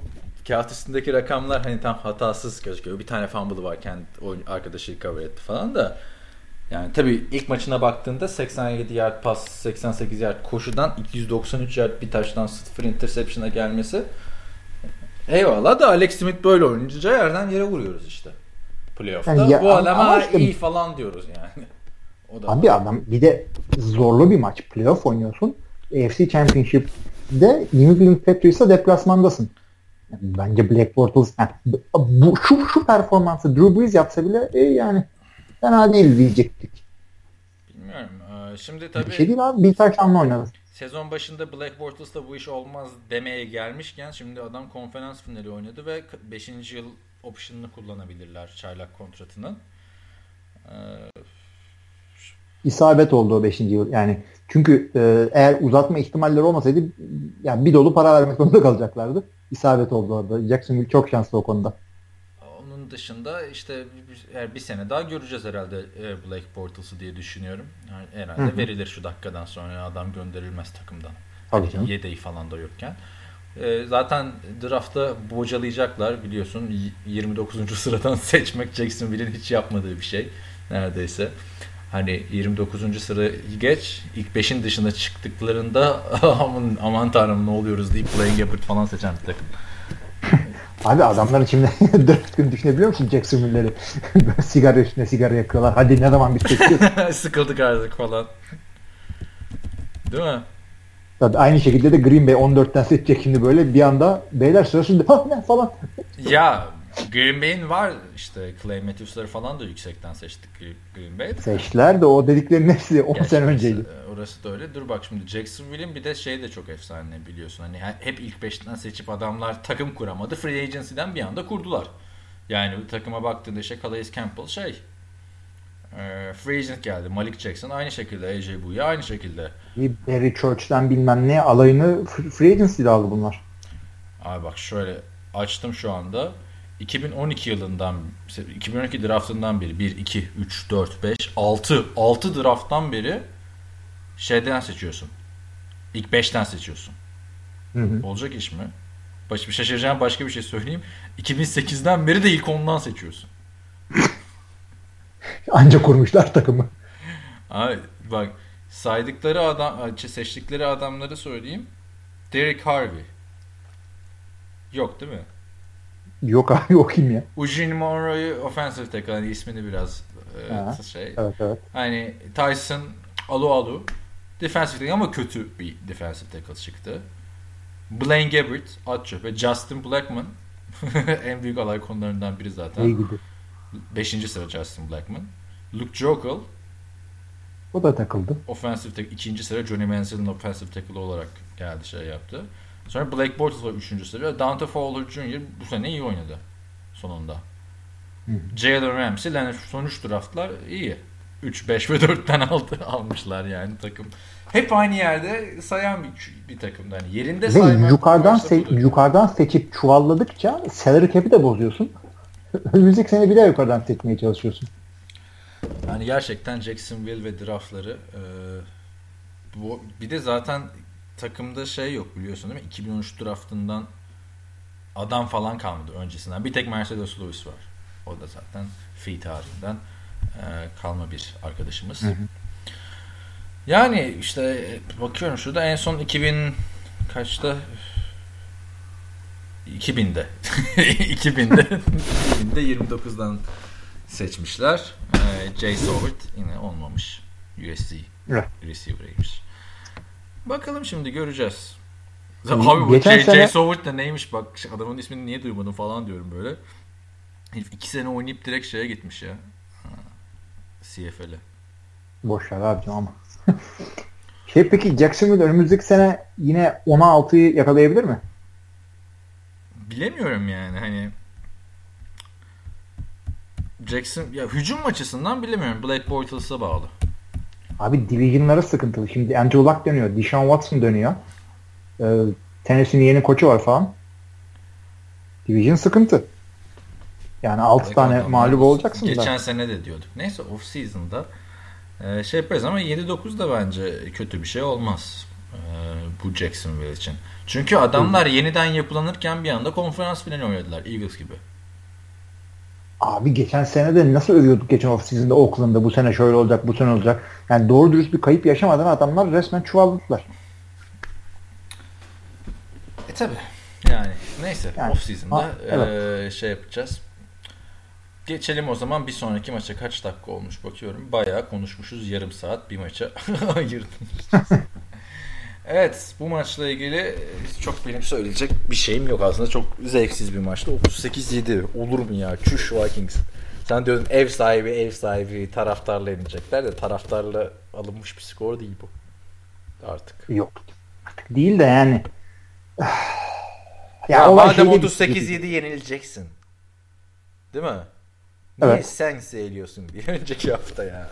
kağıt üstündeki rakamlar hani tam hatasız gözüküyor. Bir tane fumble var kendi arkadaşı cover etti falan da yani tabii ilk maçına baktığında 87 yard pas, 88 yard koşudan 293 yard bir taştan 0 interception'a gelmesi Eyvallah da Alex Smith böyle oynayınca yerden yere vuruyoruz işte. Playoff'ta. Yani ya, Bu adama işte, iyi falan diyoruz yani. O da abi adam bir de zorlu bir maç. Playoff oynuyorsun. AFC Championship'de New England Patriots'a deplasmandasın. Yani bence Black Bortles yani bu, şu, şu performansı Drew Brees yapsa bile e, yani fena değil diyecektik. Bilmiyorum. Ee, şimdi tabii bir şey değil abi. Bir taşlanma oynadı sezon başında Black Bortles'ta bu iş olmaz demeye gelmişken şimdi adam konferans finali oynadı ve 5. yıl option'ını kullanabilirler çaylak kontratının. Ee... İsabet oldu o 5. yıl. Yani çünkü e, eğer uzatma ihtimalleri olmasaydı yani bir dolu para vermek zorunda kalacaklardı. İsabet oldu orada. Jacksonville çok şanslı o konuda dışında işte bir, bir sene daha göreceğiz herhalde e, Black Bortles'ı diye düşünüyorum. Yani herhalde Hı-hı. verilir şu dakikadan sonra adam gönderilmez takımdan. Tabii hani yedeği falan da yokken. E, zaten draftta bocalayacaklar biliyorsun 29. sıradan seçmek Jacksonville'in hiç yapmadığı bir şey neredeyse. Hani 29. sıra geç ilk 5'in dışına çıktıklarında aman, aman tanrım ne oluyoruz deyip Blaine Gabbert falan seçen bir takım. Abi adamların şimdi dört gün düşünebiliyor musun Jacksonville'leri? sigara üstüne sigara yakıyorlar. Hadi ne zaman bitecek? Sıkıldık artık falan. Değil mi? Tabii aynı şekilde de Green Bay 14'ten seçecek şimdi böyle bir anda beyler sırası ha ne falan. ya Green Bay'in var işte Clay Matthews'ları falan da yüksekten seçtik Green Bay'de. Seçtiler de o dediklerin hepsi 10 sene önceydi. Orası da öyle. Dur bak şimdi Jacksonville'in bir de şey de çok efsane biliyorsun. Hani hep ilk beşten seçip adamlar takım kuramadı. Free Agency'den bir anda kurdular. Yani bu takıma baktığında işte Calais Campbell şey e, free agent geldi. Malik Jackson aynı şekilde. AJ Bouye aynı şekilde. Barry Church'ten bilmem ne alayını free agency'de aldı bunlar. Abi bak şöyle açtım şu anda. 2012 yılından 2012 draftından beri 1 2 3 4 5 6 6 drafttan beri şeyden seçiyorsun. İlk 5'ten seçiyorsun. Hı hı. Olacak iş mi? Baş, bir şaşıracağım başka bir şey söyleyeyim. 2008'den beri de ilk ondan seçiyorsun. Anca kurmuşlar takımı. Abi bak saydıkları adam seçtikleri adamları söyleyeyim. Derek Harvey. Yok değil mi? Yok abi o kim ya? Eugene Monroe'yu offensive tackle hani ismini biraz e, şey. Evet evet. Hani Tyson Alu Alu defensive tackle ama kötü bir defensive tackle çıktı. Blaine Gabbert at çöpe. Justin Blackman en büyük alay konularından biri zaten. İyi gibi. Beşinci sıra Justin Blackman. Luke Jokel o da takıldı. Offensive tackle ikinci sıra Johnny Manziel'in offensive tackle olarak geldi şey yaptı. Sonra Blake Bortles var 3. sırada. Dante Fowler Jr. bu sene iyi oynadı sonunda. Jalen Ramsey, Leonard sonuç draftlar iyi. 3, 5 ve 4'ten altı almışlar yani takım. Hep aynı yerde sayan bir, bir takım. Yani yerinde ve saymak yukarıdan se- yukarıdan seçip çuvalladıkça salary cap'i de bozuyorsun. Önümüzdeki sene bir daha yukarıdan seçmeye çalışıyorsun. Yani gerçekten Jacksonville ve draftları e, bu bir de zaten takımda şey yok biliyorsun değil mi? 2013 draftından adam falan kalmadı öncesinden. Bir tek Mercedes Lewis var. O da zaten fi tarihinden e, kalma bir arkadaşımız. Hı hı. Yani işte bakıyorum şurada en son 2000 kaçta 2000'de 2000'de 2000'de 29'dan seçmişler. Ee, Jay Soward yine olmamış. USC evet. receiver'ıymış. Bakalım şimdi göreceğiz. Abi bu Geçen sene... Soward da neymiş bak adamın ismini niye duymadım falan diyorum böyle. Herif iki sene oynayıp direkt şeye gitmiş ya. CFL'e. Boş ver abicim ama. şey peki Jacksonville önümüzdeki sene yine 16'yı yakalayabilir mi? Bilemiyorum yani hani Jackson ya hücum açısından bilemiyorum. Blake Bortles'a bağlı. Abi division'lara sıkıntılı. Şimdi Andrew Luck dönüyor. Deshaun Watson dönüyor. Ee, Tennessee'nin yeni koçu var falan. Division sıkıntı. Yani 6 evet, tane mağlup olacaksın Geçen da. sene de diyorduk. Neyse off season'da e, şey yaparız ama 7-9 da bence kötü bir şey olmaz. E, bu Jacksonville için. Çünkü adamlar yeniden yapılanırken bir anda konferans finali oynadılar. Eagles gibi. Abi geçen sene de nasıl övüyorduk geçen off-season'da Oakland'da bu sene şöyle olacak bu sene olacak. Yani doğru dürüst bir kayıp yaşamadan adamlar resmen çuvalladılar. E tabi. Yani neyse yani, off-season'da ha, evet. e, şey yapacağız. Geçelim o zaman bir sonraki maça kaç dakika olmuş bakıyorum. Bayağı konuşmuşuz. Yarım saat bir maça ayırdım. Evet bu maçla ilgili e, çok benim söyleyecek bir şeyim yok aslında. Çok zevksiz bir maçtı. 38-7 olur mu ya? Çüş Vikings. Sen diyordun ev sahibi ev sahibi taraftarla yenecekler de taraftarla alınmış bir skor değil bu. Artık. Yok. Artık değil de yani. ya, ya madem 38-7 yenileceksin. Değil mi? Niye evet. sen seviyorsun bir önceki hafta ya?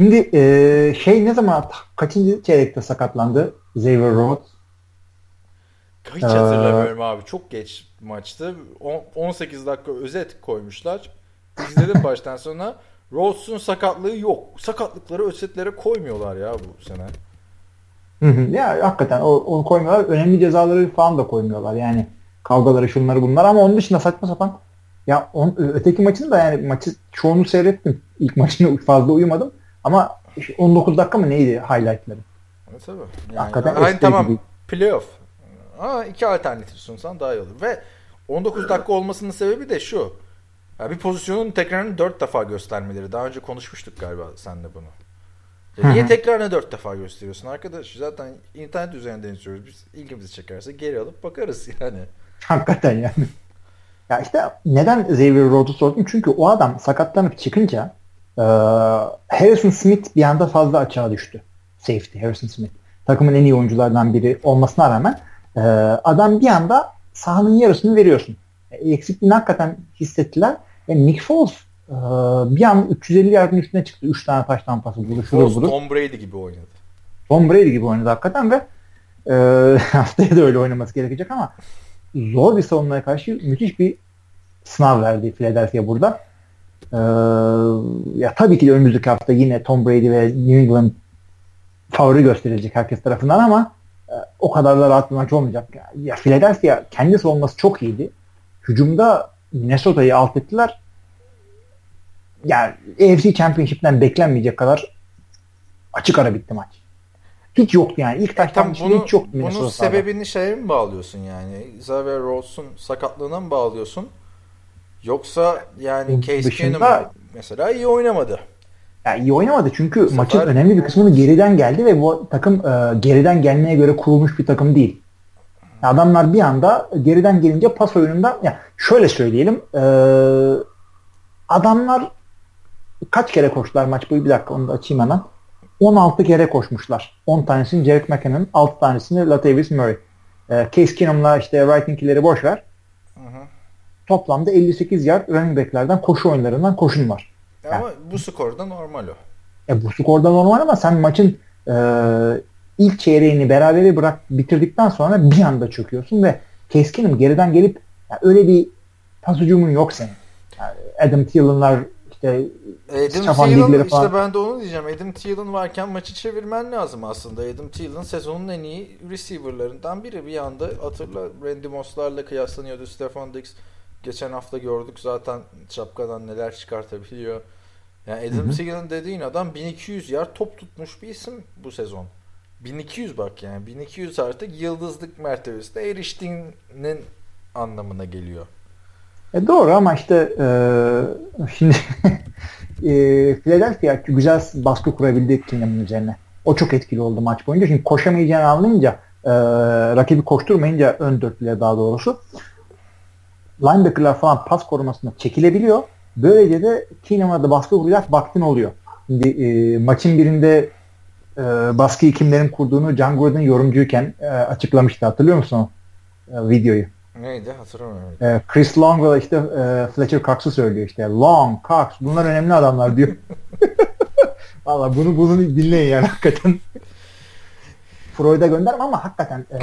Şimdi e, şey ne zaman kaçıncı çeyrekte sakatlandı Xavier Rhodes? Hiç hatırlamıyorum ee, abi. Çok geç maçtı. 18 dakika özet koymuşlar. İzledim baştan sona. Rhodes'un sakatlığı yok. Sakatlıkları özetlere koymuyorlar ya bu sene. ya hakikaten o, onu koymuyorlar. Önemli cezaları falan da koymuyorlar. Yani kavgaları şunları bunlar ama onun dışında saçma sapan ya on, öteki maçın da yani maçı çoğunu seyrettim. İlk maçını fazla uyumadım. Ama 19 dakika mı neydi highlightları? Evet tabii. Yani, Hakikaten yani, tamam gibi. playoff. Ama iki alternatif sunsan daha iyi olur. Ve 19 dakika olmasının sebebi de şu. Ya bir pozisyonun tekrarını 4 defa göstermeleri. Daha önce konuşmuştuk galiba senle bunu. Ya niye tekrarını 4 defa gösteriyorsun arkadaş? Zaten internet üzerinden izliyoruz. Biz ilgimizi çekerse geri alıp bakarız yani. Hakikaten yani. Ya işte neden Xavier Rhodes'u sordum? Çünkü o adam sakatlanıp çıkınca e, Harrison Smith bir anda fazla açığa düştü. Safety Harrison Smith. Takımın en iyi oyunculardan biri olmasına rağmen e, adam bir anda sahanın yarısını veriyorsun. E, eksikliğini hakikaten hissettiler. Ve Nick Foles e, bir an 350 yardın üstüne çıktı. 3 tane taş tampası buluşuru bulur. Tom Brady gibi oynadı. Tom Brady gibi oynadı hakikaten ve e, haftaya da öyle oynaması gerekecek ama zor bir savunmaya karşı müthiş bir sınav verdi Philadelphia burada. Ee, ya tabii ki de önümüzdeki hafta yine Tom Brady ve New England favori gösterilecek herkes tarafından ama e, o kadar da rahat bir maç olmayacak. Ya Philadelphia kendi savunması çok iyiydi. Hücumda Minnesota'yı alt ettiler. Yani AFC Championship'ten beklenmeyecek kadar açık ara bitti maç. Hiç yoktu yani. İlk taştan bunu, hiç yoktu Minnesota'da. Bunun sebebini şeye mi bağlıyorsun yani? Xavier Rhodes'un sakatlığına mı bağlıyorsun? Yoksa yani Case Keenum mesela iyi oynamadı. Yani iyi oynamadı çünkü sefer... maçın önemli bir kısmını geriden geldi ve bu takım e, geriden gelmeye göre kurulmuş bir takım değil. Adamlar bir anda geriden gelince pas oyununda ya şöyle söyleyelim e, adamlar kaç kere koştular maç boyu bir dakika onu da açayım hemen. 16 kere koşmuşlar. 10 tanesini Jared McKinnon, 6 tanesini Latavius Murray. E, Case Keenum'la işte Wrighting'leri boş ver. Toplamda 58 yard running back'lerden koşu oyunlarından koşun var. Yani, ama bu skorda normal o. E, bu skorda normal ama sen maçın e, ilk çeyreğini berabere bırak bitirdikten sonra bir anda çöküyorsun ve keskinim geriden gelip yani öyle bir pas hücumun yok senin. Yani Adam Thielen'lar işte Adam Thielen işte ben de onu diyeceğim. Adam Thielen varken maçı çevirmen lazım aslında. Adam Thielen sezonun en iyi receiver'larından biri. Bir anda hatırla Randy Moss'larla kıyaslanıyordu Stefan Diggs. Geçen hafta gördük zaten şapkadan neler çıkartabiliyor. Yani Adam Thielen dediğin adam 1200 yer top tutmuş bir isim bu sezon. 1200 bak yani 1200 artık yıldızlık mertebesine eriştiğinin anlamına geliyor. E doğru ama işte e, şimdi e, Philadelphia güzel baskı kurabildi Kingham'ın üzerine. O çok etkili oldu maç boyunca. Şimdi koşamayacağını anlayınca e, rakibi koşturmayınca ön dörtlüye daha doğrusu linebacker'lar falan pas korumasına çekilebiliyor. Böylece de Keenum'a da baskı kuracak vaktin oluyor. Şimdi e, maçın birinde e, baskıyı kimlerin kurduğunu John Gordon yorumcuyken e, açıklamıştı. Hatırlıyor musun o e, videoyu? Neydi hatırlamıyorum. E, Chris Long ve işte e, Fletcher Cox'u söylüyor işte. Long, Cox bunlar önemli adamlar diyor. Valla bunu bunu dinleyin yani hakikaten. Freud'a gönderme ama hakikaten e,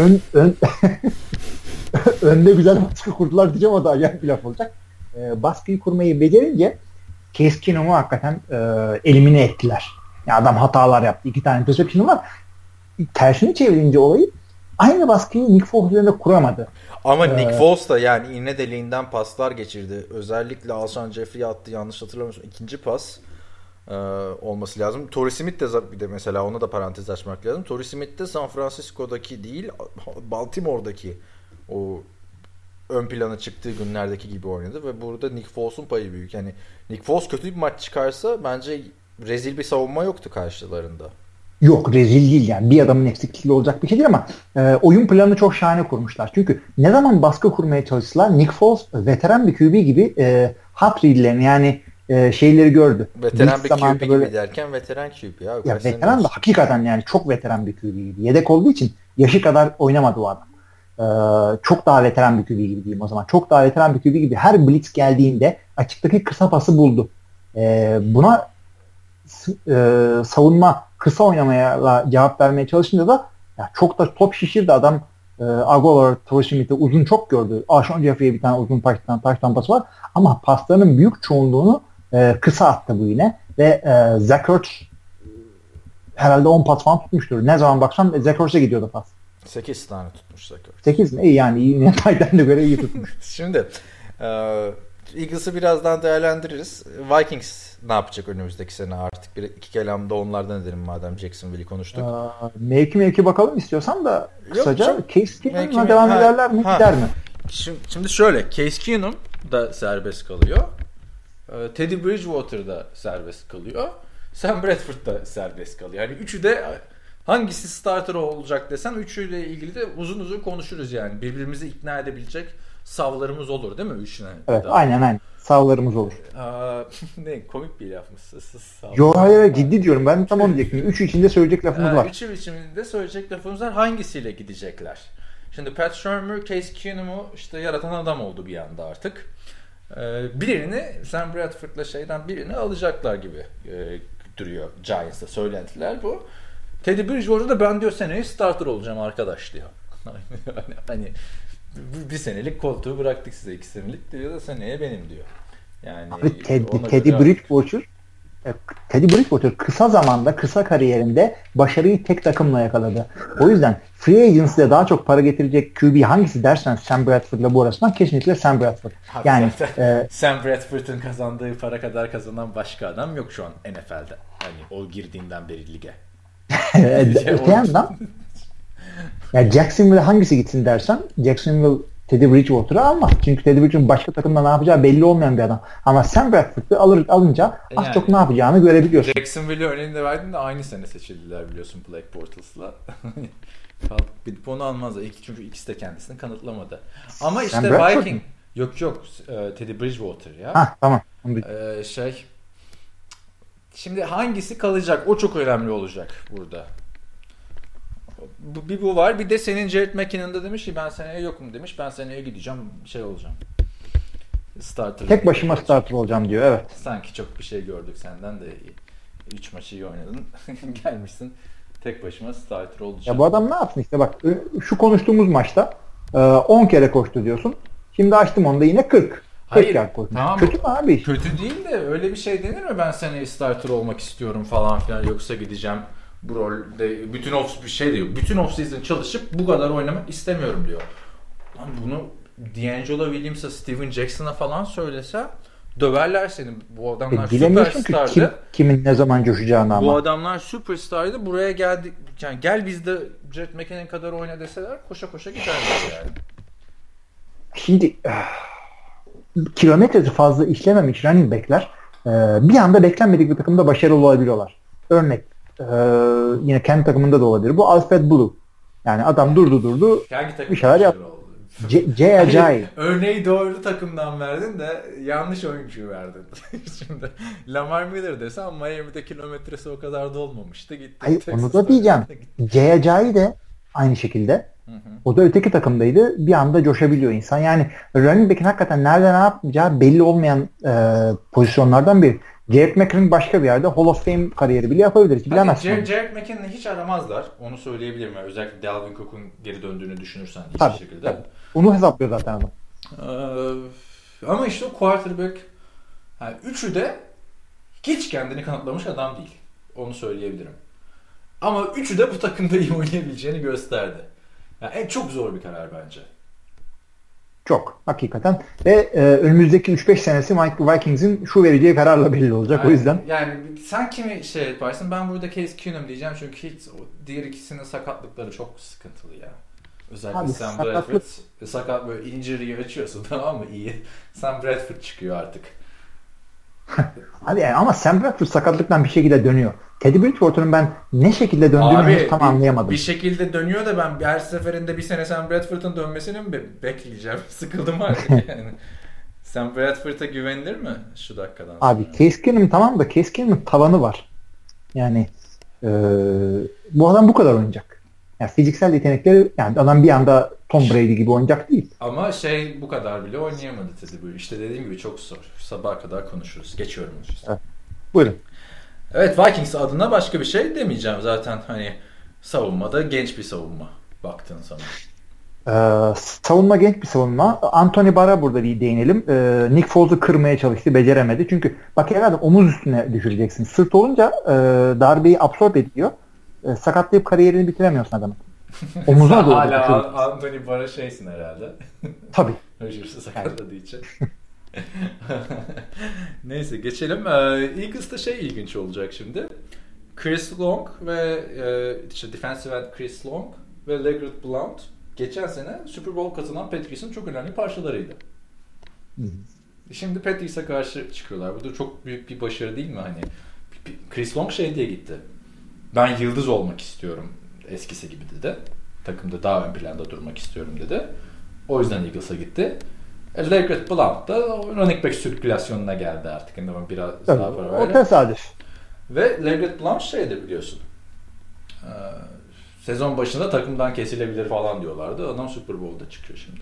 ön, ön önde güzel baskı kurdular diyeceğim o da acayip bir laf olacak. E, baskıyı kurmayı becerince Case hakikaten e, elimine ettiler. Yani adam hatalar yaptı. İki tane interception var. Tersini çevirince olayı aynı baskıyı Nick Foles üzerinde kuramadı. Ama ee, Nick Foles da yani iğne deliğinden paslar geçirdi. Özellikle Alshon Jeffrey attı yanlış hatırlamıyorsam ikinci pas e, olması lazım. Torrey Smith de bir de mesela ona da parantez açmak lazım. Torrey Smith de San Francisco'daki değil Baltimore'daki o ön plana çıktığı günlerdeki gibi oynadı ve burada Nick Foles'un payı büyük. Yani Nick Foles kötü bir maç çıkarsa bence rezil bir savunma yoktu karşılarında. Yok rezil değil yani. Bir adamın eksikliği olacak bir şey değil ama e, oyun planını çok şahane kurmuşlar. Çünkü ne zaman baskı kurmaya çalıştılar Nick Foles veteran bir QB gibi e, hat readlerini yani e, şeyleri gördü. Veteran Blitz bir QB gibi böyle, derken veteran QB ya. Ya veteran da hakikaten yani çok veteran bir QB gibi. Yedek olduğu için yaşı kadar oynamadı o adam. Ee, çok daha veteran bir QB gibi diyeyim o zaman. Çok daha veteran bir QB gibi her blitz geldiğinde açıktaki kısa pası buldu. Ee, buna e, savunma kısa oynamaya cevap vermeye çalışınca da ya çok da top şişirdi adam. E, Aguilar, Smith'e uzun çok gördü. Ashon Jeffrey'e bir tane uzun taştan, taş tampası var. Ama paslarının büyük çoğunluğunu e, kısa attı bu yine. Ve e, Zach herhalde 10 pas falan tutmuştur. Ne zaman baksam Zach Ertz'e gidiyordu pas. 8 tane tutmuş Zach Ertz. 8 mi? İyi yani yine Titan'e göre iyi tutmuş. Şimdi e, Eagles'ı birazdan değerlendiririz. Vikings ne yapacak önümüzdeki sene artık? Bir iki kelamda onlardan edelim madem Jacksonville'i konuştuk. Aa, mevki mevki bakalım istiyorsan da kısaca Yok, Case Keenum'la devam ha, ederler mi? Ha. Gider mi? Şimdi, şimdi şöyle Case Keenum da serbest kalıyor. Ee, Teddy Bridgewater da serbest kalıyor. Sam Bradford da serbest kalıyor. Yani üçü de hangisi starter olacak desen üçüyle ilgili de uzun uzun konuşuruz yani. Birbirimizi ikna edebilecek savlarımız olur değil mi? Üçüne. Evet Daha. aynen aynen. Savlarımız olur. Aa, ne komik bir laf mı? Yo hayır ciddi diyorum. Ben tam onu diyecektim. Üçü içinde söyleyecek lafımız ha, var. Üçü içinde söyleyecek lafımız var. Hangisiyle gidecekler? Şimdi Pat Shermer, Case Keenum'u işte yaratan adam oldu bir anda artık. Ee, birini Sam Bradford'la şeyden birini alacaklar gibi e, duruyor Giants'ta söylentiler bu. Teddy Bridgewater da ben diyor seneye starter olacağım arkadaş diyor. hani, hani bir senelik koltuğu bıraktık size iki senelik diyor da seneye benim diyor. Yani Abi Ted, Teddy göre... Bridgewater e, Teddy Bridgewater kısa zamanda, kısa kariyerinde başarıyı tek takımla yakaladı. O yüzden free agency'de daha çok para getirecek QB hangisi dersen Sam Bradford'la bu arasından kesinlikle Sam Bradford. Abi yani e, Sam Bradford'un kazandığı para kadar kazanan başka adam yok şu an NFL'de. Hani o girdiğinden beri lige. Öte yandan ya Jacksonville hangisi gitsin dersen Jacksonville Teddy Bridgewater'ı alma. Çünkü Teddy Bridgewater'ın başka takımda ne yapacağı belli olmayan bir adam. Ama Sam Bradford'ı alır, alınca az yani, çok ne yapacağını görebiliyorsun. Jacksonville'i örneğini de verdin de aynı sene seçildiler biliyorsun Black Bortles'la. Kalkıp gidip onu almazlar. Çünkü ikisi de kendisini kanıtlamadı. Ama işte Viking yok yok e, Teddy Bridgewater ya. Ha tamam. Ee, şey Şimdi hangisi kalacak? O çok önemli olacak burada. Bu, bir bu var. Bir de senin Jared McKinnon'da demiş ki ben seneye yokum demiş. Ben seneye gideceğim şey olacağım. Starter. Tek başıma starter olacağım diyor evet. Sanki çok bir şey gördük senden de 3 maçı iyi oynadın. Gelmişsin tek başıma starter olacağım. Ya bu adam ne yapsın işte bak şu konuştuğumuz maçta 10 kere koştu diyorsun. Şimdi açtım onda yine 40. Hayır. Tamam. Kötü mü abi? Kötü değil de öyle bir şey denir mi? Ben seneye starter olmak istiyorum falan filan yoksa gideceğim bu rolde bütün off bir şey diyor. Bütün off season çalışıp bu kadar oynamak istemiyorum diyor. Lan bunu D'Angelo Williams'a, Steven Jackson'a falan söylese döverler seni. Bu adamlar e, süperstardı. Ki kim, kimin ne zaman coşacağını ama. Bu adamlar süperstardı. Buraya geldik. Yani gel bizde Jet McKinnon kadar oyna deseler koşa koşa giderler yani. Şimdi kilometresi fazla işlememiş running backler e, bir anda beklenmedik bir takımda başarılı olabiliyorlar. Örnek e, yine kendi takımında da olabilir. Bu Alfred Blue. Yani adam durdu durdu bir şeyler yaptı. C Acai. Örneği doğru takımdan verdin de yanlış oyuncuyu verdin. Şimdi Lamar Miller desem Miami'de kilometresi o kadar da olmamıştı. Gitti. Hayır, onu da diyeceğim. C Acai de aynı şekilde o da öteki takımdaydı. Bir anda coşabiliyor insan. Yani running back'in hakikaten nerede ne yapacağı belli olmayan e, pozisyonlardan bir. Jared McKinnon başka bir yerde Hall of Fame kariyeri bile yapabilir. Hiç bilemezsin. Jared, Jared McKinnon'ı hiç aramazlar. Onu söyleyebilirim. Yani özellikle Dalvin Cook'un geri döndüğünü düşünürsen hiçbir tabii, şekilde. Tabii. Onu hesaplıyor zaten adam. Ee, ama işte o quarterback yani üçü de hiç kendini kanıtlamış adam değil. Onu söyleyebilirim. Ama üçü de bu takımda iyi oynayabileceğini gösterdi. Yani en çok zor bir karar bence. Çok hakikaten ve e, önümüzdeki 3-5 senesi Vikings'in şu vereceği kararla belli olacak yani, o yüzden. Yani sen kimi şey yaparsın ben burada Case Keenum diyeceğim çünkü hiç diğer ikisinin sakatlıkları çok sıkıntılı ya. Özellikle Abi, Sam sakatlık... Bradford sakat böyle injury'yi açıyorsun tamam mı iyi. Sam Bradford çıkıyor artık. Abi ama Sam Bradford sakatlıktan bir şekilde dönüyor. Teddy Bridgewater'ın ben ne şekilde döndüğünü Abi, tam anlayamadım. Bir şekilde dönüyor da ben her seferinde bir sene Sam Bradford'un dönmesini mi bekleyeceğim? Sıkıldım artık yani. Sam Bradford'a güvenilir mi şu dakikadan sonra? Abi Case Keenum tamam da Case Keenum'un tavanı var. Yani ee, bu adam bu kadar oynayacak. Yani fiziksel yetenekleri yani adam bir anda Tom Brady gibi oynayacak değil. Ama şey bu kadar bile oynayamadı Teddy böyle. İşte dediğim gibi çok zor. Sabaha kadar konuşuruz. Geçiyorum. Işte. Evet. Buyurun. Evet Vikings adına başka bir şey demeyeceğim zaten hani savunmada genç bir savunma baktığın zaman. Ee, savunma genç bir savunma. Anthony Barra burada bir değinelim. Ee, Nick Foles'u kırmaya çalıştı. Beceremedi. Çünkü bak evladım omuz üstüne düşüreceksin. Sırt olunca e, darbeyi absorb ediyor. E, sakatlayıp kariyerini bitiremiyorsun adamın. Omuzuna doğru Hala Anthony Barra şeysin herhalde. Tabii. Rodgers'ı sakatladığı için. Neyse geçelim. Ee, Eagles'ta şey ilginç olacak şimdi. Chris Long ve e, işte defensive end Chris Long ve Legrand Blount geçen sene Super Bowl kazanan Patrice'in çok önemli parçalarıydı. Hı hı. Şimdi Patrice'e karşı çıkıyorlar. Bu da çok büyük bir başarı değil mi? Hani Chris Long şey diye gitti. Ben yıldız olmak istiyorum eskisi gibi dedi. Takımda daha ön planda durmak istiyorum dedi. O yüzden Eagles'a gitti. E, Legret Blount da running back sirkülasyonuna geldi artık. Yani biraz Tabii, daha para o tesadüf. Ve Legret Blount şeydi biliyorsun. Ee, sezon başında takımdan kesilebilir falan diyorlardı. Adam Super Bowl'da çıkıyor şimdi.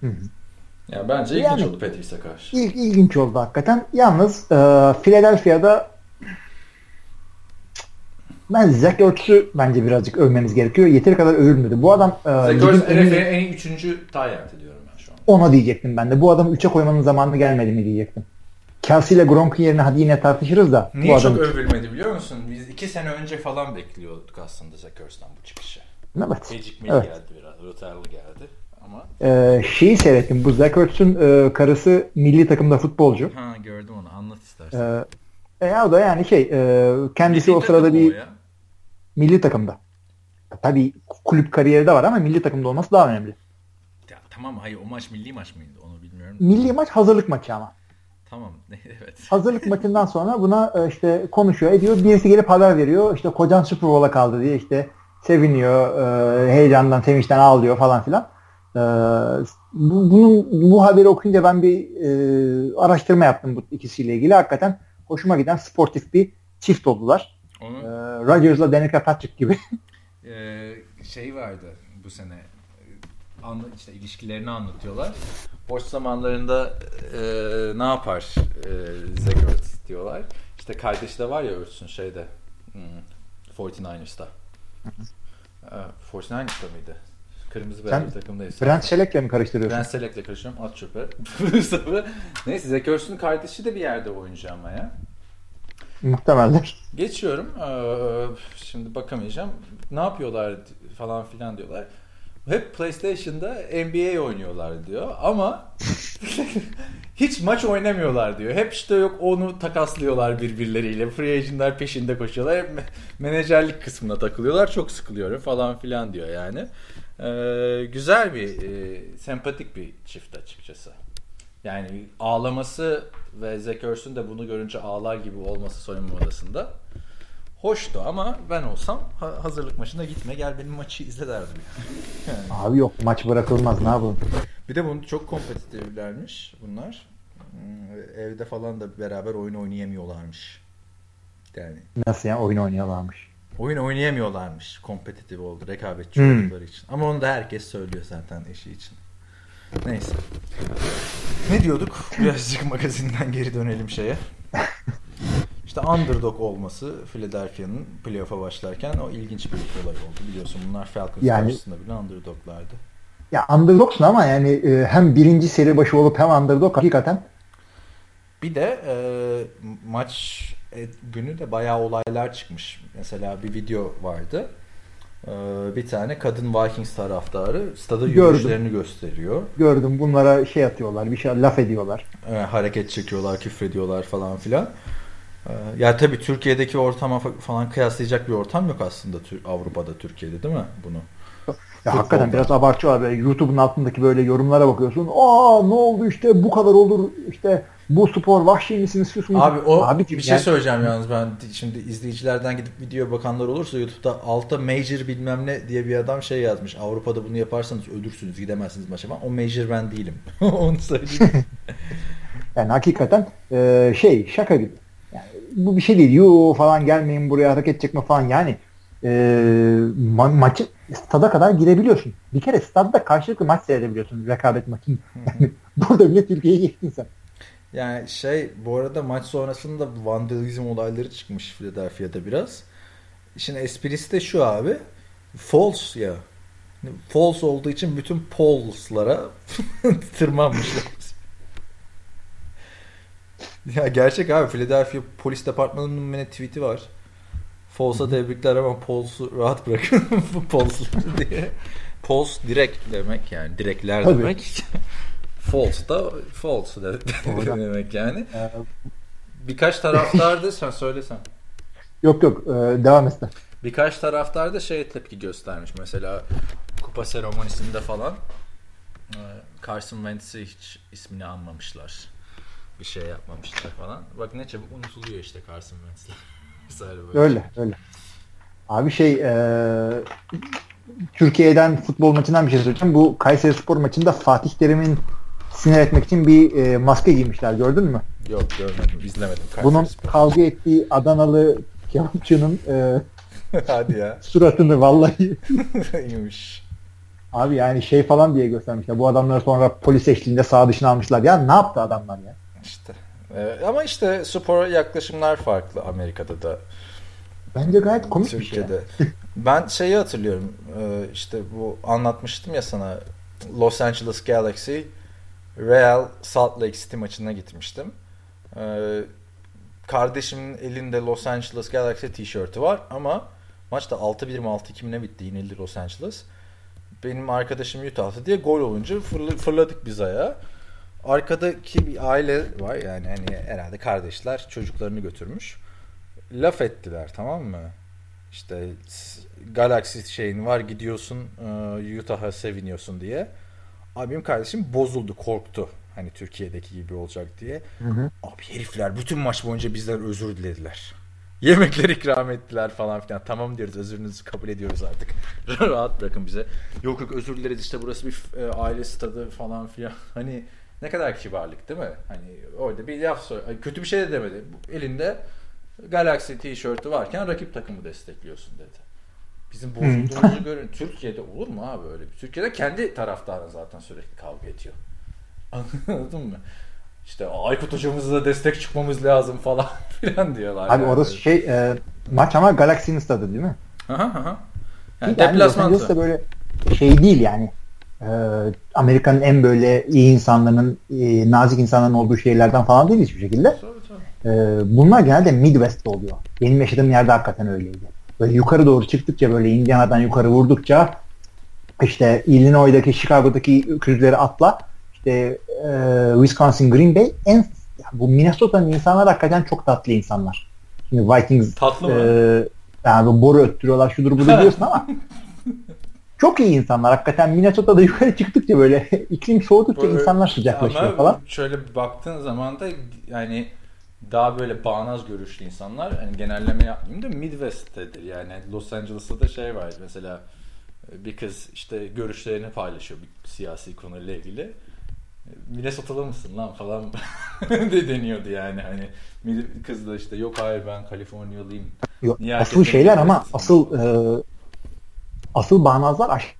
Hı hı. Yani bence ilginç Yani- oldu Patrice'e karşı. İlk, ilginç oldu hakikaten. Yalnız e, Philadelphia'da ben Zach Ertz'ü bence birazcık övmemiz gerekiyor. Yeteri kadar övülmedi. Bu adam e, Zach Ertz NFL'in en iyi üçüncü tayyenti diyorum ben şu an. ona diyecektim ben de. Bu adamı 3'e koymanın zamanı gelmedi mi diyecektim. Kelsey ile Gronk'un yerine hadi yine tartışırız da. Niye bu adam çok övülmedi biliyor musun? Biz iki sene önce falan bekliyorduk aslında Zach Ertz'ten bu çıkışı. Evet. Gecikmeli Evet. geldi biraz. Rötarlı geldi. Ama Ee, şeyi seyrettim. Bu Zach Ertz'ün e, karısı milli takımda futbolcu. ha gördüm onu. Anlat istersen. Ee, e, o da yani şey e, kendisi Milli o sırada bir ya. milli takımda. Tabii kulüp kariyeri de var ama milli takımda olması daha önemli. Ya, tamam hayır o maç milli maç mıydı onu bilmiyorum. Milli maç hazırlık maçı ama. Tamam evet. Hazırlık maçından sonra buna e, işte konuşuyor ediyor. Birisi gelip haber veriyor. İşte kocan Super Bowl'a kaldı diye işte seviniyor. e, heyecandan, sevinçten ağlıyor falan filan. E, bu, bunun bu haberi okuyunca ben bir e, araştırma yaptım bu ikisiyle ilgili. Hakikaten hoşuma giden sportif bir çift oldular. E, Onun Rodgers'la Danica Patrick gibi. Ee, şey vardı bu sene anla, işte ilişkilerini anlatıyorlar. Boş zamanlarında e, ne yapar e, Zach diyorlar. İşte kardeşi de var ya Ertz'ün şeyde hmm, 49ers'ta. Ee, 49ers'ta mıydı? Kırmızı beyaz Sen bir takımdayız. Brent Selleck'le mi karıştırıyorsun? Ben Selek'le karışıyorum. At çöpe. Neyse Zach Ertz'ün kardeşi de bir yerde oyuncu ama ya. Muhtemeldir. Geçiyorum. Ee, şimdi bakamayacağım. Ne yapıyorlar falan filan diyorlar. Hep PlayStation'da NBA oynuyorlar diyor ama hiç maç oynamıyorlar diyor. Hep işte yok onu takaslıyorlar birbirleriyle. Free agent'lar peşinde koşuyorlar. Hep me- menajerlik kısmına takılıyorlar. Çok sıkılıyorum falan filan diyor yani. Ee, güzel bir, e, sempatik bir çift açıkçası. Yani ağlaması ve Ertz'ün de bunu görünce ağlar gibi olması soyunma odasında hoştu ama ben olsam ha- hazırlık maçına gitme gel benim maçı izle derdim. Yani. Yani. Abi yok maç bırakılmaz ne yapalım. Bir de bunu çok kompetitiflermiş bunlar. Hmm, Evde falan da beraber oyun oynayamıyorlarmış. Yani Nasıl ya oyun oynuyorlarmış. oyun oynayamıyorlarmış kompetitif oldu rekabetçi Hmm. oldukları için. Ama onu da herkes söylüyor zaten eşi için. Neyse. Ne diyorduk? Birazcık magazinden geri dönelim şeye. İşte underdog olması Philadelphia'nın playoff'a başlarken o ilginç bir olay oldu. Biliyorsun bunlar Falcons Yani- karşısında bile underdoglardı. Ya underdogsun ama yani e, hem birinci seri başı olup hem underdog hakikaten Bir de e, maç e, günü de bayağı olaylar çıkmış. Mesela bir video vardı. E, bir tane kadın Vikings taraftarı stada yürüyüşlerini gösteriyor. gördüm bunlara şey atıyorlar bir şey laf ediyorlar. E, hareket çekiyorlar, küfrediyorlar falan filan. E, ya tabii Türkiye'deki ortama fa- falan kıyaslayacak bir ortam yok aslında Avrupa'da, Türkiye'de değil mi bunu? Ya Futbolda. hakikaten biraz abartıyorlar böyle YouTube'un altındaki böyle yorumlara bakıyorsun. Aa ne oldu işte bu kadar olur işte bu spor vahşi misiniz istiyorsunuz. Abi o Abi, bir şey söyleyeceğim yalnız ben şimdi izleyicilerden gidip video bakanlar olursa YouTube'da altta major bilmem ne diye bir adam şey yazmış. Avrupa'da bunu yaparsanız ölürsünüz gidemezsiniz maça falan. O major ben değilim. Onu söyleyeyim. Yani hakikaten e, şey şaka gibi. Bu bir şey değil. Yo falan gelmeyin buraya hareket çekme falan yani e, ma- maçı stada kadar girebiliyorsun. Bir kere stadda karşılıklı maç seyredebiliyorsun rekabet maçını. Yani burada bile Türkiye'ye geçtin sen. yani şey bu arada maç sonrasında vandalizm olayları çıkmış Philadelphia'da biraz. İşin esprisi de şu abi. False ya. False olduğu için bütün pols'lara tırmanmışlar. Ya gerçek abi Philadelphia polis departmanının bir tweet'i var. False'a tebrikler ama Pols'u rahat bırakın. Bu diye. Pols direkt demek yani. Direkler Tabii. demek. false da false de- demek yani. E, Birkaç taraftardı sen söylesen. yok yok e, devam et. sen. Birkaç taraftar da şey tepki göstermiş. Mesela kupa seremonisinde falan e, Carson Wentz'i hiç ismini anmamışlar. Bir şey yapmamışlar falan. Bak ne çabuk unutuluyor işte Carson Wentz'ler. Böyle. Öyle öyle. Abi şey e, Türkiye'den futbol maçından bir şey söyleyeceğim. Bu Kayseri Spor maçında Fatih Terim'in sinir etmek için bir e, maske giymişler. Gördün mü? Yok görmedim, izlemedim. Kayseri Bunun Spor. kavga ettiği Adanalı kebapçının e, Hadi ya. suratını vallahi İyiymiş. abi yani şey falan diye göstermişler. Bu adamları sonra polis eşliğinde sağ dışına almışlar. Ya ne yaptı adamlar ya? İşte. Ee, ama işte spora yaklaşımlar farklı Amerika'da da. Bence gayet komik bir şey. Türkiye'de. ben şeyi hatırlıyorum. e, işte bu anlatmıştım ya sana. Los Angeles Galaxy Real Salt Lake City maçına gitmiştim. E, kardeşimin elinde Los Angeles Galaxy tişörtü var ama maçta 6-1 mi 6-2 mi ne bitti yenildi Los Angeles. Benim arkadaşım Utah'tı diye gol olunca fırla- fırladık biz ayağa. Arkadaki bir aile var yani hani herhalde kardeşler çocuklarını götürmüş. Laf ettiler tamam mı? İşte Galaxy şeyin var gidiyorsun e, Utah'a seviniyorsun diye. Abi benim kardeşim bozuldu korktu. Hani Türkiye'deki gibi olacak diye. Hı hı. Abi herifler bütün maç boyunca bizden özür dilediler. Yemekler ikram ettiler falan filan. Tamam diyoruz özürünüzü kabul ediyoruz artık. Rahat bırakın bize. Yok yok özür dileriz işte burası bir e, aile stadı falan filan. Hani ne kadar kibarlık değil mi? Hani orada bir laf sor. Kötü bir şey de demedi. Elinde Galaxy tişörtü varken rakip takımı destekliyorsun dedi. Bizim bozulduğumuzu görün. Türkiye'de olur mu abi öyle? Türkiye'de kendi taraftarı zaten sürekli kavga ediyor. Anladın mı? İşte Aykut hocamıza da destek çıkmamız lazım falan filan diyorlar. Abi yani. orası şey e, maç ama Galaxy'nin stadı değil mi? Aha, aha. Yani deplasman. Angeles'ta böyle şey değil yani. Ee, Amerika'nın en böyle iyi insanların, e, nazik insanların olduğu şehirlerden falan değil hiçbir şekilde. Ee, bunlar genelde Midwest'te oluyor. Benim yaşadığım yerde hakikaten öyleydi. Böyle yukarı doğru çıktıkça böyle Indiana'dan yukarı vurdukça işte Illinois'daki, Chicago'daki öküzleri atla işte e, Wisconsin, Green Bay en bu Minnesota'nın insanlar hakikaten çok tatlı insanlar. Şimdi Vikings Tatlı mı? e, yani boru öttürüyorlar şudur budur diyorsun ama çok iyi insanlar. Hakikaten Minnesota'da yukarı çıktıkça böyle iklim soğudukça Böyle- insanlar sıcaklaşıyor Ama falan. şöyle bir baktığın zaman da yani daha böyle bağnaz görüşlü insanlar hani genelleme yapmayayım da Midwest'tedir. Yani Los Angeles'ta da şey var mesela bir kız işte görüşlerini paylaşıyor bir siyasi konuyla ilgili. Minnesota'lı mısın lan? falan de deniyordu yani. Hani kız da işte yok hayır ben Kaliforniyalıyım. Yok, asıl şeyler ama asıl e, asıl bağnazlar aş-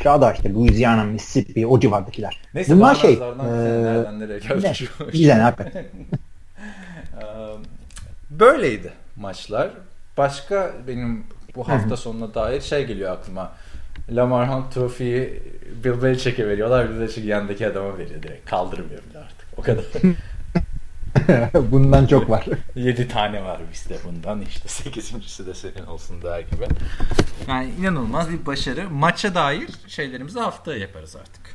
aşağıda işte Louisiana, Mississippi o civardakiler. Neyse Bunlar şey e, nereden nereye geldik? Güzel hakikaten. Böyleydi maçlar. Başka benim bu hafta sonuna dair şey geliyor aklıma. Lamar Hunt Trophy'yi Bill Belichick'e veriyorlar. Bill Belichick yandaki adama veriyor direkt. Kaldırmıyor bile artık. O kadar. Bundan çok var. 7 tane var bizde bundan. işte 8.si de senin olsun der gibi. Yani inanılmaz bir başarı. Maça dair şeylerimizi haftaya yaparız artık.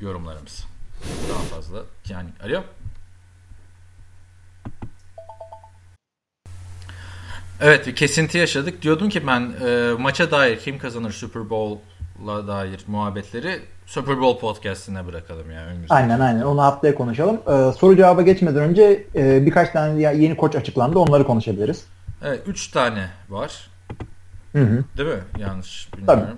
Yorumlarımız. Daha fazla. Yani alo. Evet bir kesinti yaşadık. Diyordum ki ben e, maça dair kim kazanır Super Bowl'la dair muhabbetleri Super Bowl podcastine bırakalım yani. önümüzdeki Aynen aynen. Onu haftaya konuşalım. Ee, soru cevaba geçmeden önce e, birkaç tane yeni koç açıklandı. Onları konuşabiliriz. Evet 3 tane var. Hı hı. Değil mi? Yanlış bilmiyorum.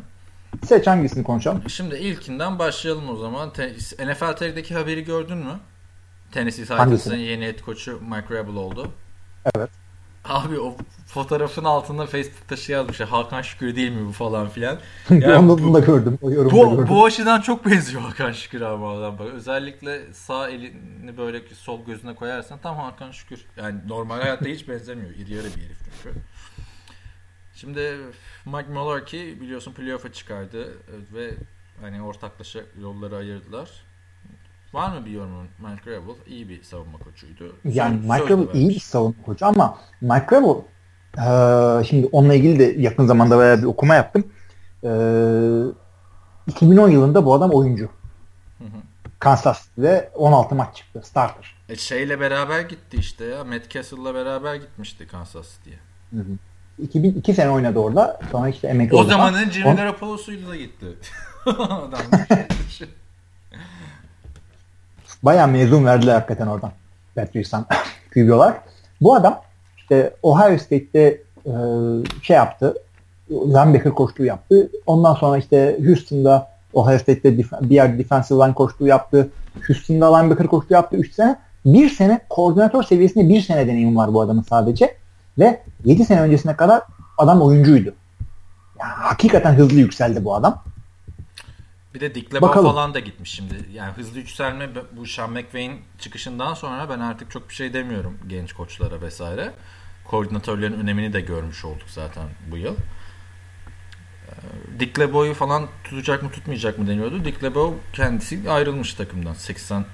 Seç hangisini konuşalım? Şimdi ilkinden başlayalım o zaman. Te- NFL TR'deki haberi gördün mü? Tennessee? Titans'ın yeni head koçu Mike Rabel oldu. Evet. Abi o fotoğrafın altında Facebook'ta şey yazmış. ya, Hakan Şükür değil mi bu falan filan. Yani bu, da gördüm. O yorumda bu, gördüm. bu açıdan çok benziyor Hakan Şükür abi adam. Bak, özellikle sağ elini böyle sol gözüne koyarsan tam Hakan Şükür. Yani normal hayatta hiç benzemiyor. İri yarı bir herif çünkü. Şimdi Mike Mularkey biliyorsun playoff'a çıkardı ve hani ortaklaşa yolları ayırdılar. Var mı bir yorumun? Mike Rabel iyi bir savunma koçuydu. Yani Söz- Mike Rabel iyi bir savunma koçu ama Mike Rabel eee, şimdi onunla ilgili de yakın zamanda bayağı bir okuma yaptım. Eee 2010 yılında bu adam oyuncu. Kansas City'de 16 maç çıktı. Starter. E şeyle beraber gitti işte ya. Matt Castle'la beraber gitmişti Kansas City'ye. 2002 sene oynadı orada. Sonra işte emekli O oldu. zamanın Jimmy Garoppolo'suyla da gitti. Adam Bayağı mezun verdiler hakikaten oradan. Patriots'tan QB olarak. Bu adam işte Ohio State'te e, şey yaptı. linebacker koştuğu yaptı. Ondan sonra işte Houston'da Ohio State'de bir yer defensive line koştuğu yaptı. Houston'da linebacker koştuğu yaptı 3 sene. Bir sene koordinatör seviyesinde bir sene deneyim var bu adamın sadece. Ve 7 sene öncesine kadar adam oyuncuydu. Yani hakikaten hızlı yükseldi bu adam. Bir de Dick LeBeau falan da gitmiş şimdi. Yani hızlı yükselme bu Sean McVay'in çıkışından sonra ben artık çok bir şey demiyorum genç koçlara vesaire. Koordinatörlerin önemini de görmüş olduk zaten bu yıl. Ee, Dick LeBeau'yu falan tutacak mı tutmayacak mı deniyordu. Dick LeBeau kendisi ayrılmış takımdan. 80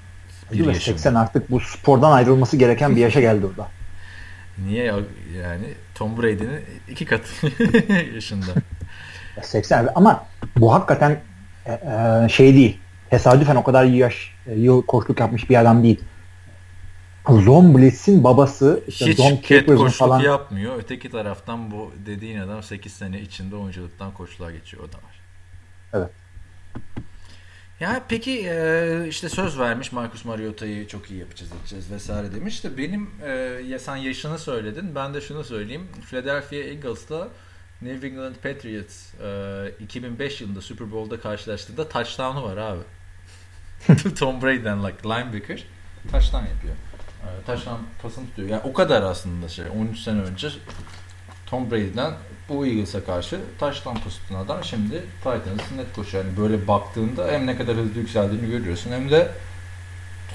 bir yaşında. 80 artık bu spordan ayrılması gereken bir yaşa geldi orada. Niye yani Tom Brady'nin iki katı yaşında. 80 ama bu hakikaten e, e, şey değil. Tesadüfen o kadar yaş e, yıl koçluk yapmış bir adam değil. Zon Blitz'in babası işte Hiç Don Capers'ın falan yapmıyor. Öteki taraftan bu dediğin adam 8 sene içinde oyunculuktan koçluğa geçiyor o da var. Evet. Ya peki işte söz vermiş Marcus Mariota'yı çok iyi yapacağız edeceğiz vesaire demiş de benim ya sen yaşını söyledin ben de şunu söyleyeyim Philadelphia Eagles'ta New England Patriots e, 2005 yılında Super Bowl'da karşılaştığında touchdown'u var abi. Tom Brady'den like linebacker touchdown yapıyor. Touchdown pasını tutuyor. Yani o kadar aslında şey 13 sene önce Tom Brady'den bu Eagles'a karşı touchdown pası tutan adam şimdi Titans'ın net koşu. Yani böyle baktığında hem ne kadar hızlı yükseldiğini görüyorsun hem de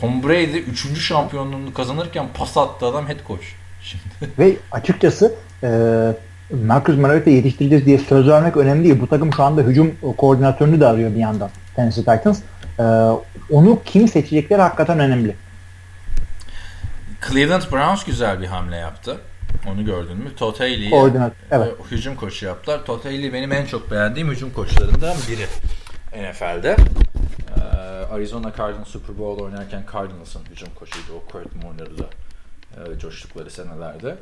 Tom Brady 3. şampiyonluğunu kazanırken pas attı adam head coach. Şimdi. Ve açıkçası eee Marcus Mariota'yı yetiştireceğiz diye söz vermek önemli değil. Bu takım şu anda hücum koordinatörünü de arıyor bir yandan Tennessee Titans. Ee, onu kim seçecekleri hakikaten önemli. Cleveland Browns güzel bir hamle yaptı. Onu gördün mü? Todd Haley'e evet. Hücum koçu yaptılar. Haley benim en çok beğendiğim hücum koçlarından biri NFL'de. Ee, Arizona Cardinals Super Bowl oynarken Cardinals'ın hücum koçuydu o Kurt Warner'la e, coştukları senelerde.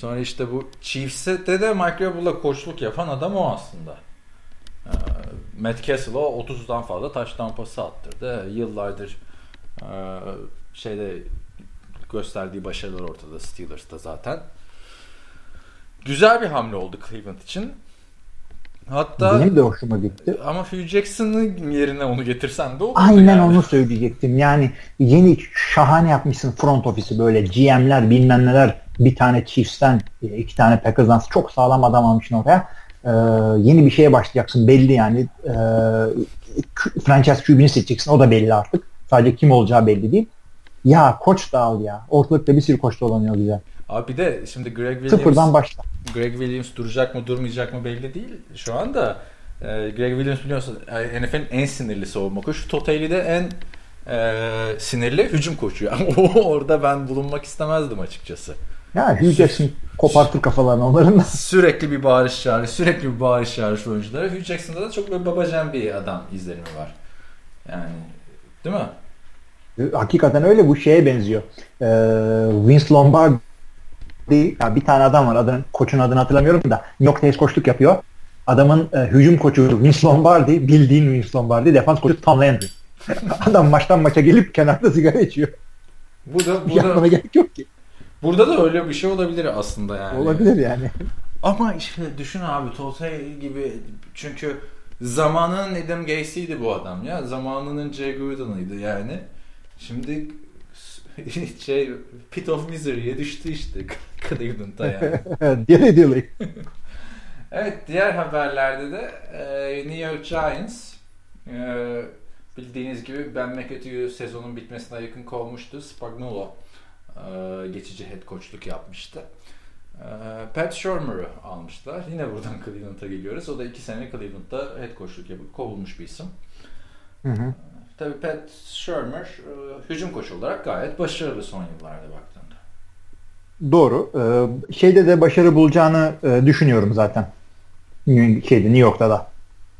Sonra işte bu Chiefs'te de Mike Vrabel'la koçluk yapan adam o aslında. Ee, Matt Castle o 30'dan fazla taş tampası attırdı. Yıllardır e, şeyde gösterdiği başarılar ortada Steelers'ta zaten. Güzel bir hamle oldu Cleveland için. Hatta benim de hoşuma gitti. Ama Hugh Jackson'ın yerine onu getirsen de olur. Aynen yani. onu söyleyecektim. Yani yeni şahane yapmışsın front ofisi böyle GM'ler bilmem neler bir tane Chiefs'ten iki tane Packers'dan çok sağlam adam almışsın oraya. Ee, yeni bir şeye başlayacaksın belli yani. Ee, franchise QB'ni seçeceksin o da belli artık. Sadece kim olacağı belli değil. Ya koç da al ya. Ortalıkta bir sürü koç dolanıyor güzel. Abi bir de şimdi Greg Williams sıfırdan başla. Greg Williams duracak mı durmayacak mı belli değil. Şu anda e, Greg Williams biliyorsun e, NFL'in en sinirli savunma koçu. Totally de en e, sinirli hücum koçu. Yani orada ben bulunmak istemezdim açıkçası. Ya Hugh kopartır kafalarını onların da. Sürekli bir bağırış çağrı, sürekli bir bağırış çağrı oyunculara. Hugh Jackson'da da çok böyle babacan bir adam izlenimi var. Yani değil mi? E, hakikaten öyle bu şeye benziyor. Ee, Vince Lombardi ya bir tane adam var adını, koçun adını hatırlamıyorum da New York Knicks koçluk yapıyor. Adamın e, hücum koçu Vince Lombardi, bildiğin Vince Lombardi, defans koçu Tom Landry. adam maçtan maça gelip kenarda sigara içiyor. Bu da bu da gerek yok ki. Burada da öyle bir şey olabilir aslında yani. Olabilir yani. Ama işte düşün abi Tolstoy gibi çünkü zamanının Adam Gacy'ydi bu adam ya. Zamanının Jay Gruden'ıydı yani. Şimdi şey Pit of Misery'ye düştü işte Cleveland'da yani. Dili dili. evet diğer haberlerde de e, New York Giants e, bildiğiniz gibi Ben McAdoo sezonun bitmesine yakın kovmuştu. Spagnuolo geçici head coachluk yapmıştı. E, Pat Shurmur'ı almışlar. Yine buradan Cleveland'a geliyoruz. O da iki sene Cleveland'da head coachluk yapıp kovulmuş bir isim. Hı hı. Tabii Pat Shurmur e, hücum koçu olarak gayet başarılı son yıllarda baktığında. Doğru. Ee, şeyde de başarı bulacağını e, düşünüyorum zaten. Şeyde New York'ta da.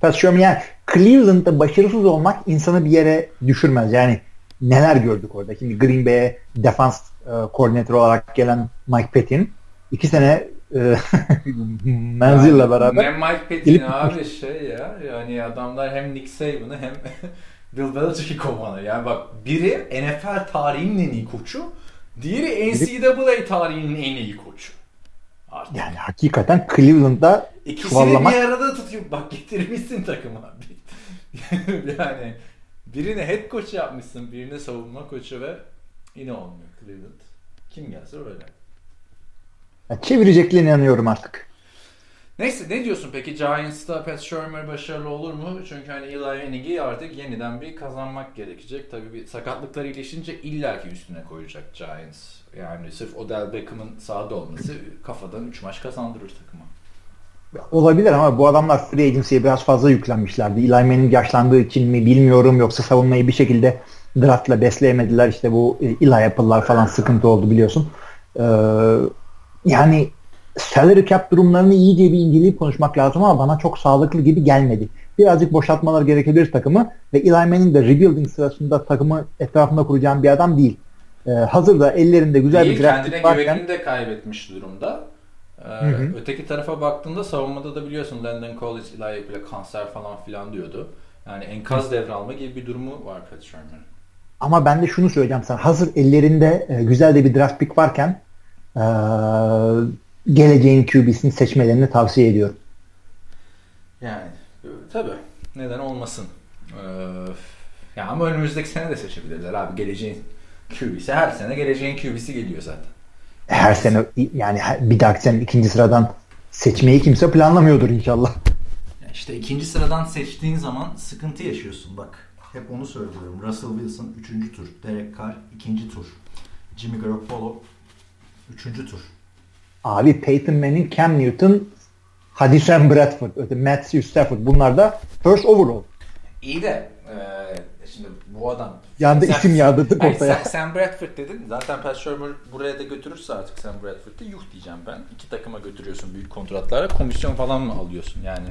Pat Shurmur yani Cleveland'da başarısız olmak insanı bir yere düşürmez. Yani neler gördük orada. Şimdi Green Bay'e defans e, koordinatör olarak gelen Mike Pettin iki sene e, menzille beraber. Ne Mike Pettin abi şey ya yani adamlar hem Nick Saban'ı hem Bill Belichick'i kovanı. Yani bak biri NFL tarihinin en iyi koçu, diğeri NCAA tarihinin en iyi koçu. Artık Yani hakikaten Cleveland'da İkisini çuvallamak bir arada tutuyor. Bak getirmişsin takıma. yani birini head coach yapmışsın, birini savunma koçu ve yine olmuyor Cleveland. Kim gelse öyle. Ya çevireceklerine inanıyorum artık. Neyse ne diyorsun peki Giants'ta Pat Shermer başarılı olur mu? Çünkü hani Eli Manning'i artık yeniden bir kazanmak gerekecek. Tabii bir sakatlıklar iyileşince illaki üstüne koyacak Giants. Yani sırf Odell Beckham'ın sahada olması kafadan 3 maç kazandırır takıma. Olabilir ama bu adamlar free agency'ye biraz fazla yüklenmişlerdi. Eli Manning yaşlandığı için mi bilmiyorum yoksa savunmayı bir şekilde draftla besleyemediler. İşte bu Eli Apple'lar falan sıkıntı oldu biliyorsun. Ee, yani salary cap durumlarını iyi diye bir inceleyip konuşmak lazım ama bana çok sağlıklı gibi gelmedi. Birazcık boşaltmalar gerekebilir takımı ve Eli Manning de rebuilding sırasında takımı etrafında kuracağım bir adam değil. Ee, hazırda ellerinde güzel Değil, bir draft kendine varken güvenini de kaybetmiş durumda. Ee, hı. Öteki tarafa baktığında savunmada da biliyorsun Landon Collins, Eli Apple kanser falan filan diyordu. Yani enkaz devralma gibi bir durumu var Pat Shermer'ın. Ama ben de şunu söyleyeceğim sana. Hazır ellerinde e, güzel de bir draft pick varken e, geleceğin QB'sini seçmelerini tavsiye ediyorum. Yani tabii neden olmasın. Ee, ya ama önümüzdeki sene de seçebilirler abi. Geleceğin QB'si her sene geleceğin QB'si geliyor zaten. Her sene yani bir dahaki sene ikinci sıradan seçmeyi kimse planlamıyordur inşallah. İşte ikinci sıradan seçtiğin zaman sıkıntı yaşıyorsun bak. Hep onu söylüyorum. Russell Wilson 3. tur. Derek Carr 2. tur. Jimmy Garoppolo 3. tur. Abi Peyton Manning, Cam Newton, hadi Sam Bradford, öte Matthew Stafford bunlar da first overall. İyi de e, şimdi bu adam Yanda Sen- isim yağdırdık ortaya. Sen, Sam Bradford dedin. Zaten Pat Shermer buraya da götürürse artık Sam Bradford'ı yuh diyeceğim ben. İki takıma götürüyorsun büyük kontratlara. Komisyon falan mı alıyorsun yani?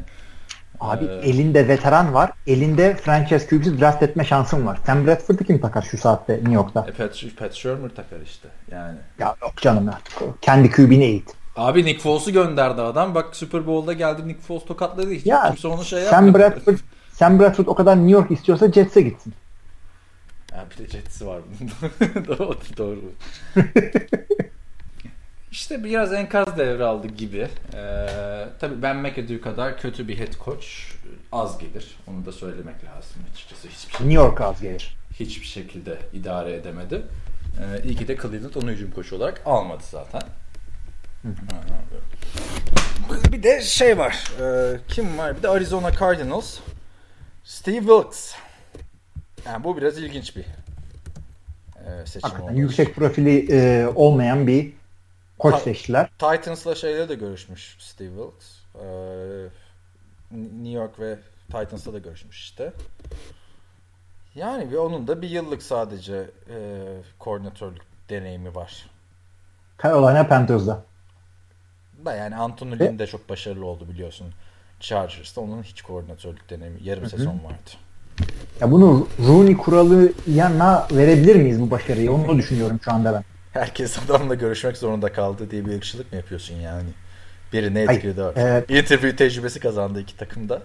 Abi Ee, elinde veteran var. Elinde franchise QB'si draft etme şansın var. Sam Bradford'u kim takar şu saatte New York'ta? E, Pat, Pat Shermer takar işte yani. Ya yok canım artık. Kendi QB'ni eğit. Abi Nick Foles'u gönderdi adam. Bak Super Bowl'da geldi Nick Foles tokatladı. Hiç Ya kimse onu şey Sam yapmadı. Bradford Sam Bradford o kadar New York istiyorsa Jets'e gitsin. Ya bir de Jets'i var bunun. doğru. doğru. işte biraz enkaz devraldı gibi. Ee, tabii Ben McAdoo kadar kötü bir head coach az gelir. Onu da söylemek lazım açıkçası. Hiçbir, şey, New York az gelir. hiçbir şekilde idare edemedi. Ee, iyi ki de Cleveland onu hücum koçu olarak almadı zaten. Bir de şey var. Ee, kim var? Bir de Arizona Cardinals. Steve Wilkes. Yani bu biraz ilginç bir e, seçim Hakikaten oldu. yüksek profili e, olmayan bir koç Ha- seçtiler. Titans'la şeyle de görüşmüş Steve Wilkes. Ee, New York ve Titans'la da görüşmüş işte. Yani bir onun da bir yıllık sadece e, koordinatörlük deneyimi var. Carolina Panthers'da. Da yani Anthony Lynn de çok başarılı oldu biliyorsun. Chargers'ta onun hiç koordinatörlük deneyimi yarım sezon vardı. Ya bunu Rooney kuralı yanına verebilir miyiz bu başarıyı? Onu düşünüyorum şu anda ben. Herkes adamla görüşmek zorunda kaldı diye bir ırkçılık mı yapıyorsun yani? Biri ne Hayır, etkiledi artık. e- Interview tecrübesi kazandı iki takımda.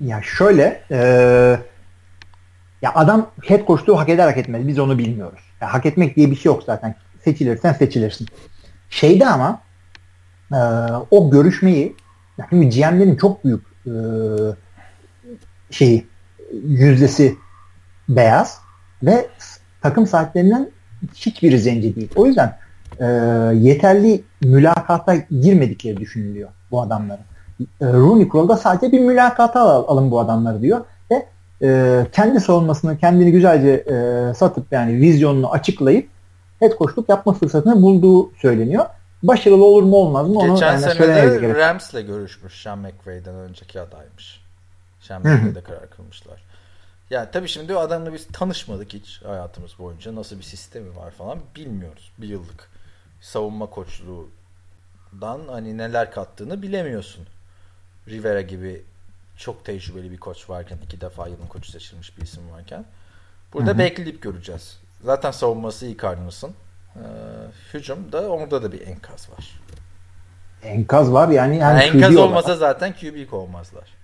Ya şöyle e, ya adam head coachluğu hak eder hak etmez. Biz onu bilmiyoruz. Ya hak etmek diye bir şey yok zaten. Seçilirsen seçilirsin. Şeyde ama e, o görüşmeyi ya şimdi GM'lerin çok büyük e, şeyi yüzdesi beyaz ve takım sahiplerinden hiçbiri zenci değil. O yüzden e, yeterli mülakata girmedikleri düşünülüyor bu adamların. E, Rooney kuralda sadece bir mülakata al- alın bu adamları diyor ve e, kendi savunmasını kendini güzelce e, satıp yani vizyonunu açıklayıp head coachluk yapma fırsatını bulduğu söyleniyor. Başarılı olur mu olmaz mı onu Geçen yani sene de. Rams'le görüşmüş Sean McVay'den önceki adaymış. Sean. McVay'de karar kılmışlar. Ya tabii şimdi o adamla biz tanışmadık hiç hayatımız boyunca. Nasıl bir sistemi var falan bilmiyoruz. Bir yıllık savunma koçluğundan hani neler kattığını bilemiyorsun. Rivera gibi çok tecrübeli bir koç varken iki defa yılın koçu seçilmiş bir isim varken. Burada Hı hı. bekleyip göreceğiz. Zaten savunması iyi Cardinals'ın. Ee, hücumda orada da bir enkaz var. Enkaz var yani. Yani yani enkaz olmasa olarak. zaten QB kovmazlar.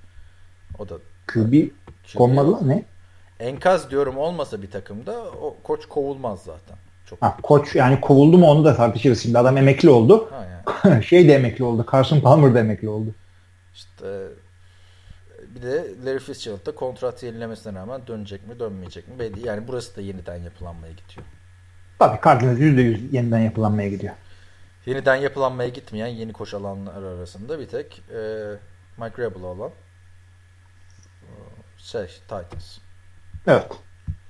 O da QB QB konmadılar ne? Enkaz diyorum olmasa bir takımda o koç kovulmaz zaten. Çok. Ha, koç yani kovuldu mu onu da tartışırız şimdi. Adam emekli oldu. Ha yani. şey de emekli oldu. Carson Palmer da emekli oldu. İşte bir de Larry Fitzgerald da kontrat yenilemesine rağmen dönecek mi dönmeyecek mi belli. Yani burası da yeniden yapılanmaya gidiyor. Tabii Cardinals %100 yeniden yapılanmaya gidiyor. Yeniden yapılanmaya gitmeyen yeni koç alanlar arasında bir tek e, Mike Rabel olan e, şey Titans. Evet.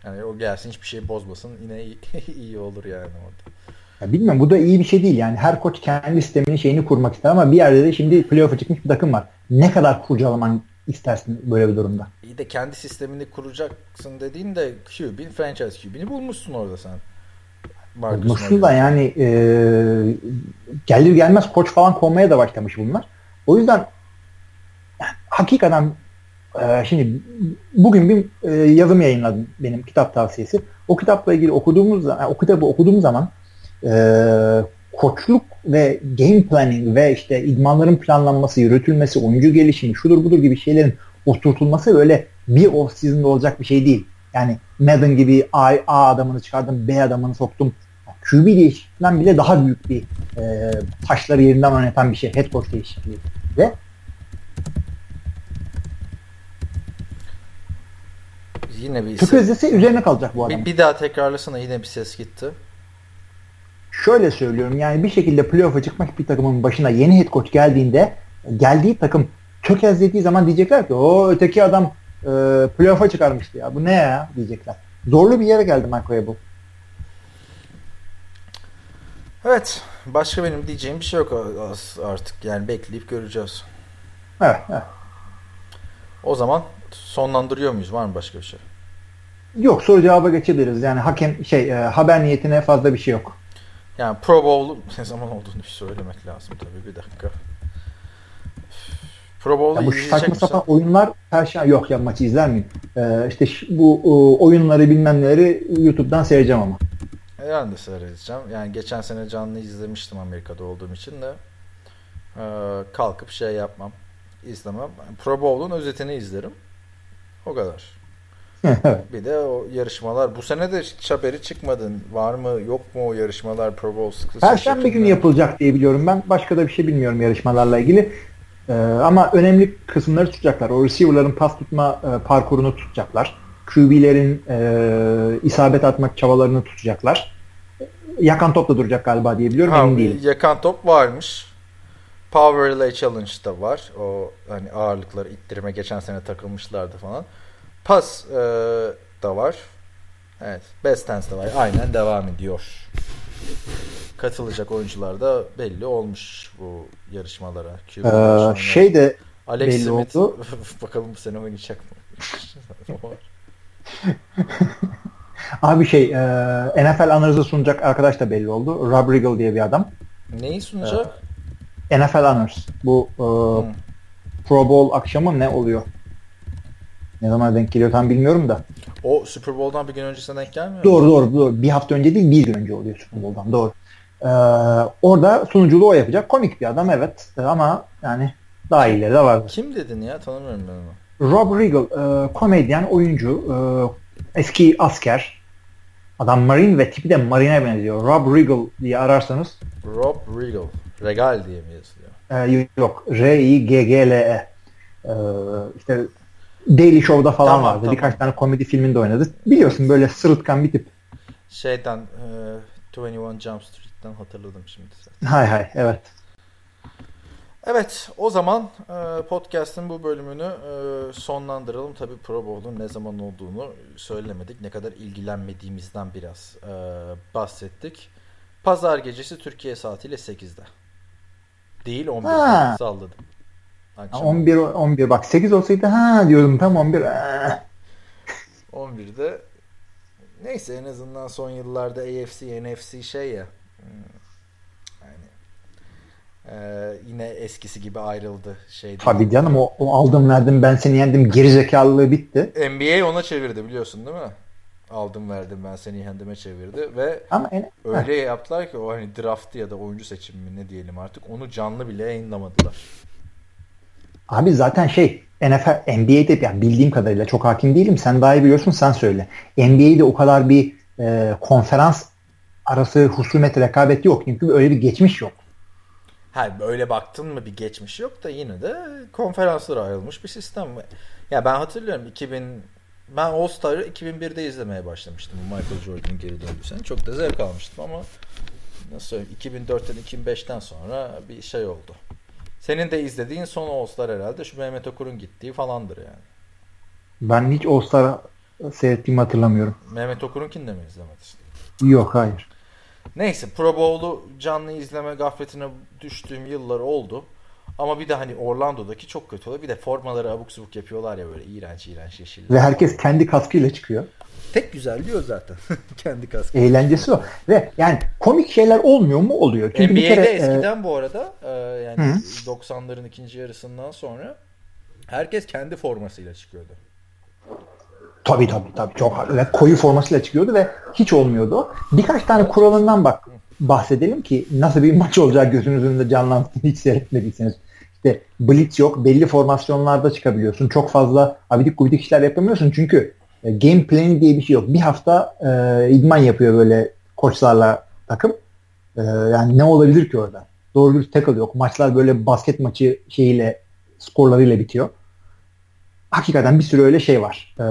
Yani o gelsin hiçbir şey bozmasın yine iyi, iyi olur yani orada. Ya bilmiyorum bu da iyi bir şey değil. Yani her koç kendi sisteminin şeyini kurmak ister ama bir yerde de şimdi playoff'a çıkmış bir takım var. Ne kadar kurcalaman istersin böyle bir durumda? İyi de kendi sistemini kuracaksın dediğin de QB'in franchise QB'ni bulmuşsun orada sen. Bulmuşsun da yani e, gelir gelmez koç falan konmaya da başlamış bunlar. O yüzden yani, hakikaten e, şimdi bugün bir e, yazım yayınladım benim kitap tavsiyesi. O kitapla ilgili okuduğumuz o kitabı okuduğum zaman e, koçluk ve game planning ve işte idmanların planlanması, yürütülmesi, oyuncu gelişimi, şudur budur gibi şeylerin oturtulması böyle bir off season'da olacak bir şey değil. Yani Madden gibi A, A adamını çıkardım, B adamını soktum. QB değişikliğinden bile daha büyük bir e, taşları yerinden oynatan bir şey. Head coach değişikliği. Ve Yine bir tökezlese üzerine kalacak bu adam. bir, bir daha tekrarlasana yine bir ses gitti. Şöyle söylüyorum yani bir şekilde playoff'a çıkmak bir takımın başına yeni head coach geldiğinde geldiği takım tökezlediği zaman diyecekler ki o öteki adam e, playoff'a çıkarmıştı ya bu ne ya diyecekler. Zorlu bir yere geldi Michael bu. Evet. Başka benim diyeceğim bir şey yok artık. Yani bekleyip göreceğiz. Evet, evet. O zaman sonlandırıyor muyuz? Var mı başka bir şey? Yok soru cevaba geçebiliriz. Yani hakem şey e, haber niyetine fazla bir şey yok. Yani Pro Bowl ne zaman olduğunu söylemek lazım tabii bir dakika. Pro Bowl'u bu saçma sapan oyunlar perşembe yok ya maçı izler miyim? Ee, işte bu e, oyunları bilmem neleri YouTube'dan seyredeceğim ama. E, Ben de seyredeceğim. Yani geçen sene canlı izlemiştim Amerika'da olduğum için de e, kalkıp şey yapmam, izlemem. Pro Bowl'un özetini izlerim. O kadar. Bir de o yarışmalar. Bu sene de hiç haberi çıkmadı. Var mı yok mu o yarışmalar Pro Bowl Perşembe günü yapılacak diye biliyorum ben. Başka da bir şey bilmiyorum yarışmalarla ilgili. Ee, ama önemli kısımları tutacaklar. O receiver'ların pas tutma e, parkurunu tutacaklar. QB'lerin e, isabet atmak çabalarını tutacaklar. Yakan top da duracak galiba diye biliyorum. Ha, Emin değilim. yakan top varmış. Power Relay Challenge da var. O hani ağırlıkları ittirme geçen sene takılmışlardı falan. Pas e, da var. Evet. Best Dance de var. Aynen devam ediyor. Katılacak oyuncular da belli olmuş bu yarışmalara. Ee, şey de Alex belli Smith oldu. bakalım bu sene oynayacak mı? abi şey e, NFL analizi sunacak arkadaş da belli oldu. Rob Riggle diye bir adam. Neyi sunacak? NFL Honors. Bu e, Hı. Pro Bowl akşamı ne oluyor? Ne zaman denk geliyor tam bilmiyorum da. O Super Bowl'dan bir gün öncesine denk gelmiyor mu? Doğru doğru doğru. Bir hafta önce değil bir gün önce oluyor Super Bowl'dan. Doğru. Ee, orada sunuculuğu o yapacak. Komik bir adam evet. Ee, ama yani daha iyileri de var. Kim dedin ya? Tanımıyorum ben onu. Rob Riggle e, komedyen, oyuncu, e, eski asker. Adam Marine ve tipi de Marine'e benziyor. Rob Riggle diye ararsanız Rob Regal. Regal diye mi yazılıyor? e, yok. R-I-G-G-L-E. E, işte Daily Show'da falan Tamam, vardı. tamam. Birkaç tane komedi filminde oynadı. Biliyorsun böyle sırıtkan bir tip. Şeyden e, 21 Jump Street'ten hatırladım şimdi. zaten. Hay hay evet. Evet o zaman e, podcast'ın bu bölümünü e, sonlandıralım. Tabii Pro Bowl'un ne zaman olduğunu söylemedik. Ne kadar ilgilenmediğimizden biraz e, bahsettik. Pazar gecesi Türkiye saatiyle 8'de. Değil 11'de Ha. salladım. Akşam 11 11 bak 8 olsaydı ha diyordum tam 11. Ee. 11'de neyse en azından son yıllarda AFC, NFC şey ya hmm, yani e, yine eskisi gibi ayrıldı şey. Tabii canım o, o aldım verdim ben seni yendim gerizekalılığı bitti. NBA ona çevirdi biliyorsun değil mi? Aldım verdim ben seni yendiğime çevirdi ve Ama en, öyle yaptılar ki o hani draftı ya da oyuncu seçimi mi ne diyelim artık onu canlı bile yayınlamadılar. Abi zaten şey NFL NBA'de yani bildiğim kadarıyla çok hakim değilim. Sen daha iyi biliyorsun sen söyle. NBA'de o kadar bir e, konferans arası husumet rekabet yok. Çünkü öyle bir geçmiş yok. Ha öyle baktın mı bir geçmiş yok da yine de konferanslara ayrılmış bir sistem. Ya ben hatırlıyorum 2000 ben All Star'ı 2001'de izlemeye başlamıştım. Michael Jordan'ın geri döndüğü sene. Çok da zevk almıştım ama nasıl söyleyeyim 2004'ten 2005'ten sonra bir şey oldu. Senin de izlediğin son All Star herhalde şu Mehmet Okur'un gittiği falandır yani. Ben hiç All Star seyrettiğimi hatırlamıyorum. Mehmet Okur'unkini de mi izlemedin? Yok hayır. Neyse Pro Bowl'u canlı izleme gafletine düştüğüm yıllar oldu. Ama bir de hani Orlando'daki çok kötü oluyor. Bir de formaları abuk subuk yapıyorlar ya böyle iğrenç iğrenç yeşiller. Ve herkes kendi kaskıyla çıkıyor. Tek güzel diyor zaten. kendi kaskı. Eğlencesi o. Ve yani komik şeyler olmuyor mu? Oluyor. Çünkü NBA'de bir kere, eskiden e... bu arada e, yani Hı. 90'ların ikinci yarısından sonra herkes kendi formasıyla çıkıyordu. Tabii tabii tabii çok ve koyu formasıyla çıkıyordu ve hiç olmuyordu. Birkaç tane kuralından bak bahsedelim ki nasıl bir maç olacak gözünüzün önünde canlansın hiç seyretmediyseniz. İşte blitz yok. Belli formasyonlarda çıkabiliyorsun. Çok fazla abidik gubidik işler yapamıyorsun çünkü e, game planning diye bir şey yok. Bir hafta e, idman yapıyor böyle koçlarla takım. E, yani ne olabilir ki orada? Doğru bir tackle yok. Maçlar böyle basket maçı şeyiyle skorlarıyla bitiyor hakikaten bir sürü öyle şey var. Ee,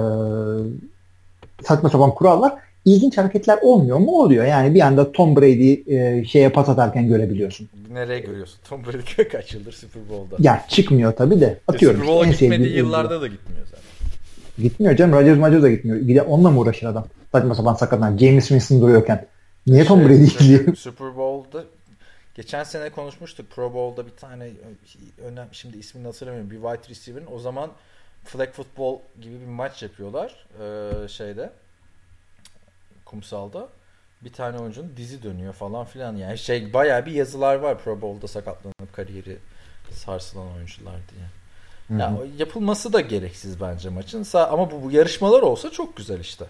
saçma sapan kural var. İlginç hareketler olmuyor mu? Oluyor. Yani bir anda Tom Brady e, şeye pas atarken görebiliyorsun. Nereye görüyorsun? Tom Brady kaç yıldır Super Bowl'da? Ya çıkmıyor tabii de. Atıyorum. Super Bowl'a gitmediği yıllarda da gitmiyor zaten. Gitmiyor canım. Rodgers Rodgers da gitmiyor. Bir de onunla mı uğraşır adam? Saçma sapan sakatlar. James Winston duruyorken. Niye Tom Brady gidiyor? Super Bowl'da geçen sene konuşmuştuk. Pro Bowl'da bir tane önemli şimdi ismini hatırlamıyorum. Bir wide receiver'ın o zaman flag football gibi bir maç yapıyorlar ee, şeyde kumsalda. Bir tane oyuncunun dizi dönüyor falan filan. Yani şey bayağı bir yazılar var Pro Bowl'da sakatlanıp kariyeri sarsılan oyuncular diye. Hı hı. Yani yapılması da gereksiz bence maçın. Ama bu, bu yarışmalar olsa çok güzel işte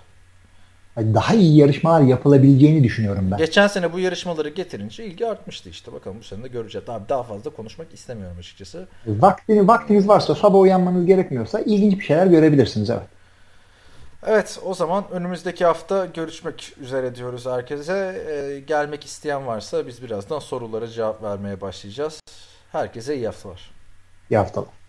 daha iyi yarışmalar yapılabileceğini düşünüyorum ben. Geçen sene bu yarışmaları getirince ilgi artmıştı işte. Bakalım bu sene de göreceğiz. Abi daha fazla konuşmak istemiyorum açıkçası. Vaktini, vaktiniz varsa sabah uyanmanız gerekmiyorsa ilginç bir şeyler görebilirsiniz evet. Evet o zaman önümüzdeki hafta görüşmek üzere diyoruz herkese. Ee, gelmek isteyen varsa biz birazdan sorulara cevap vermeye başlayacağız. Herkese iyi haftalar. İyi haftalar.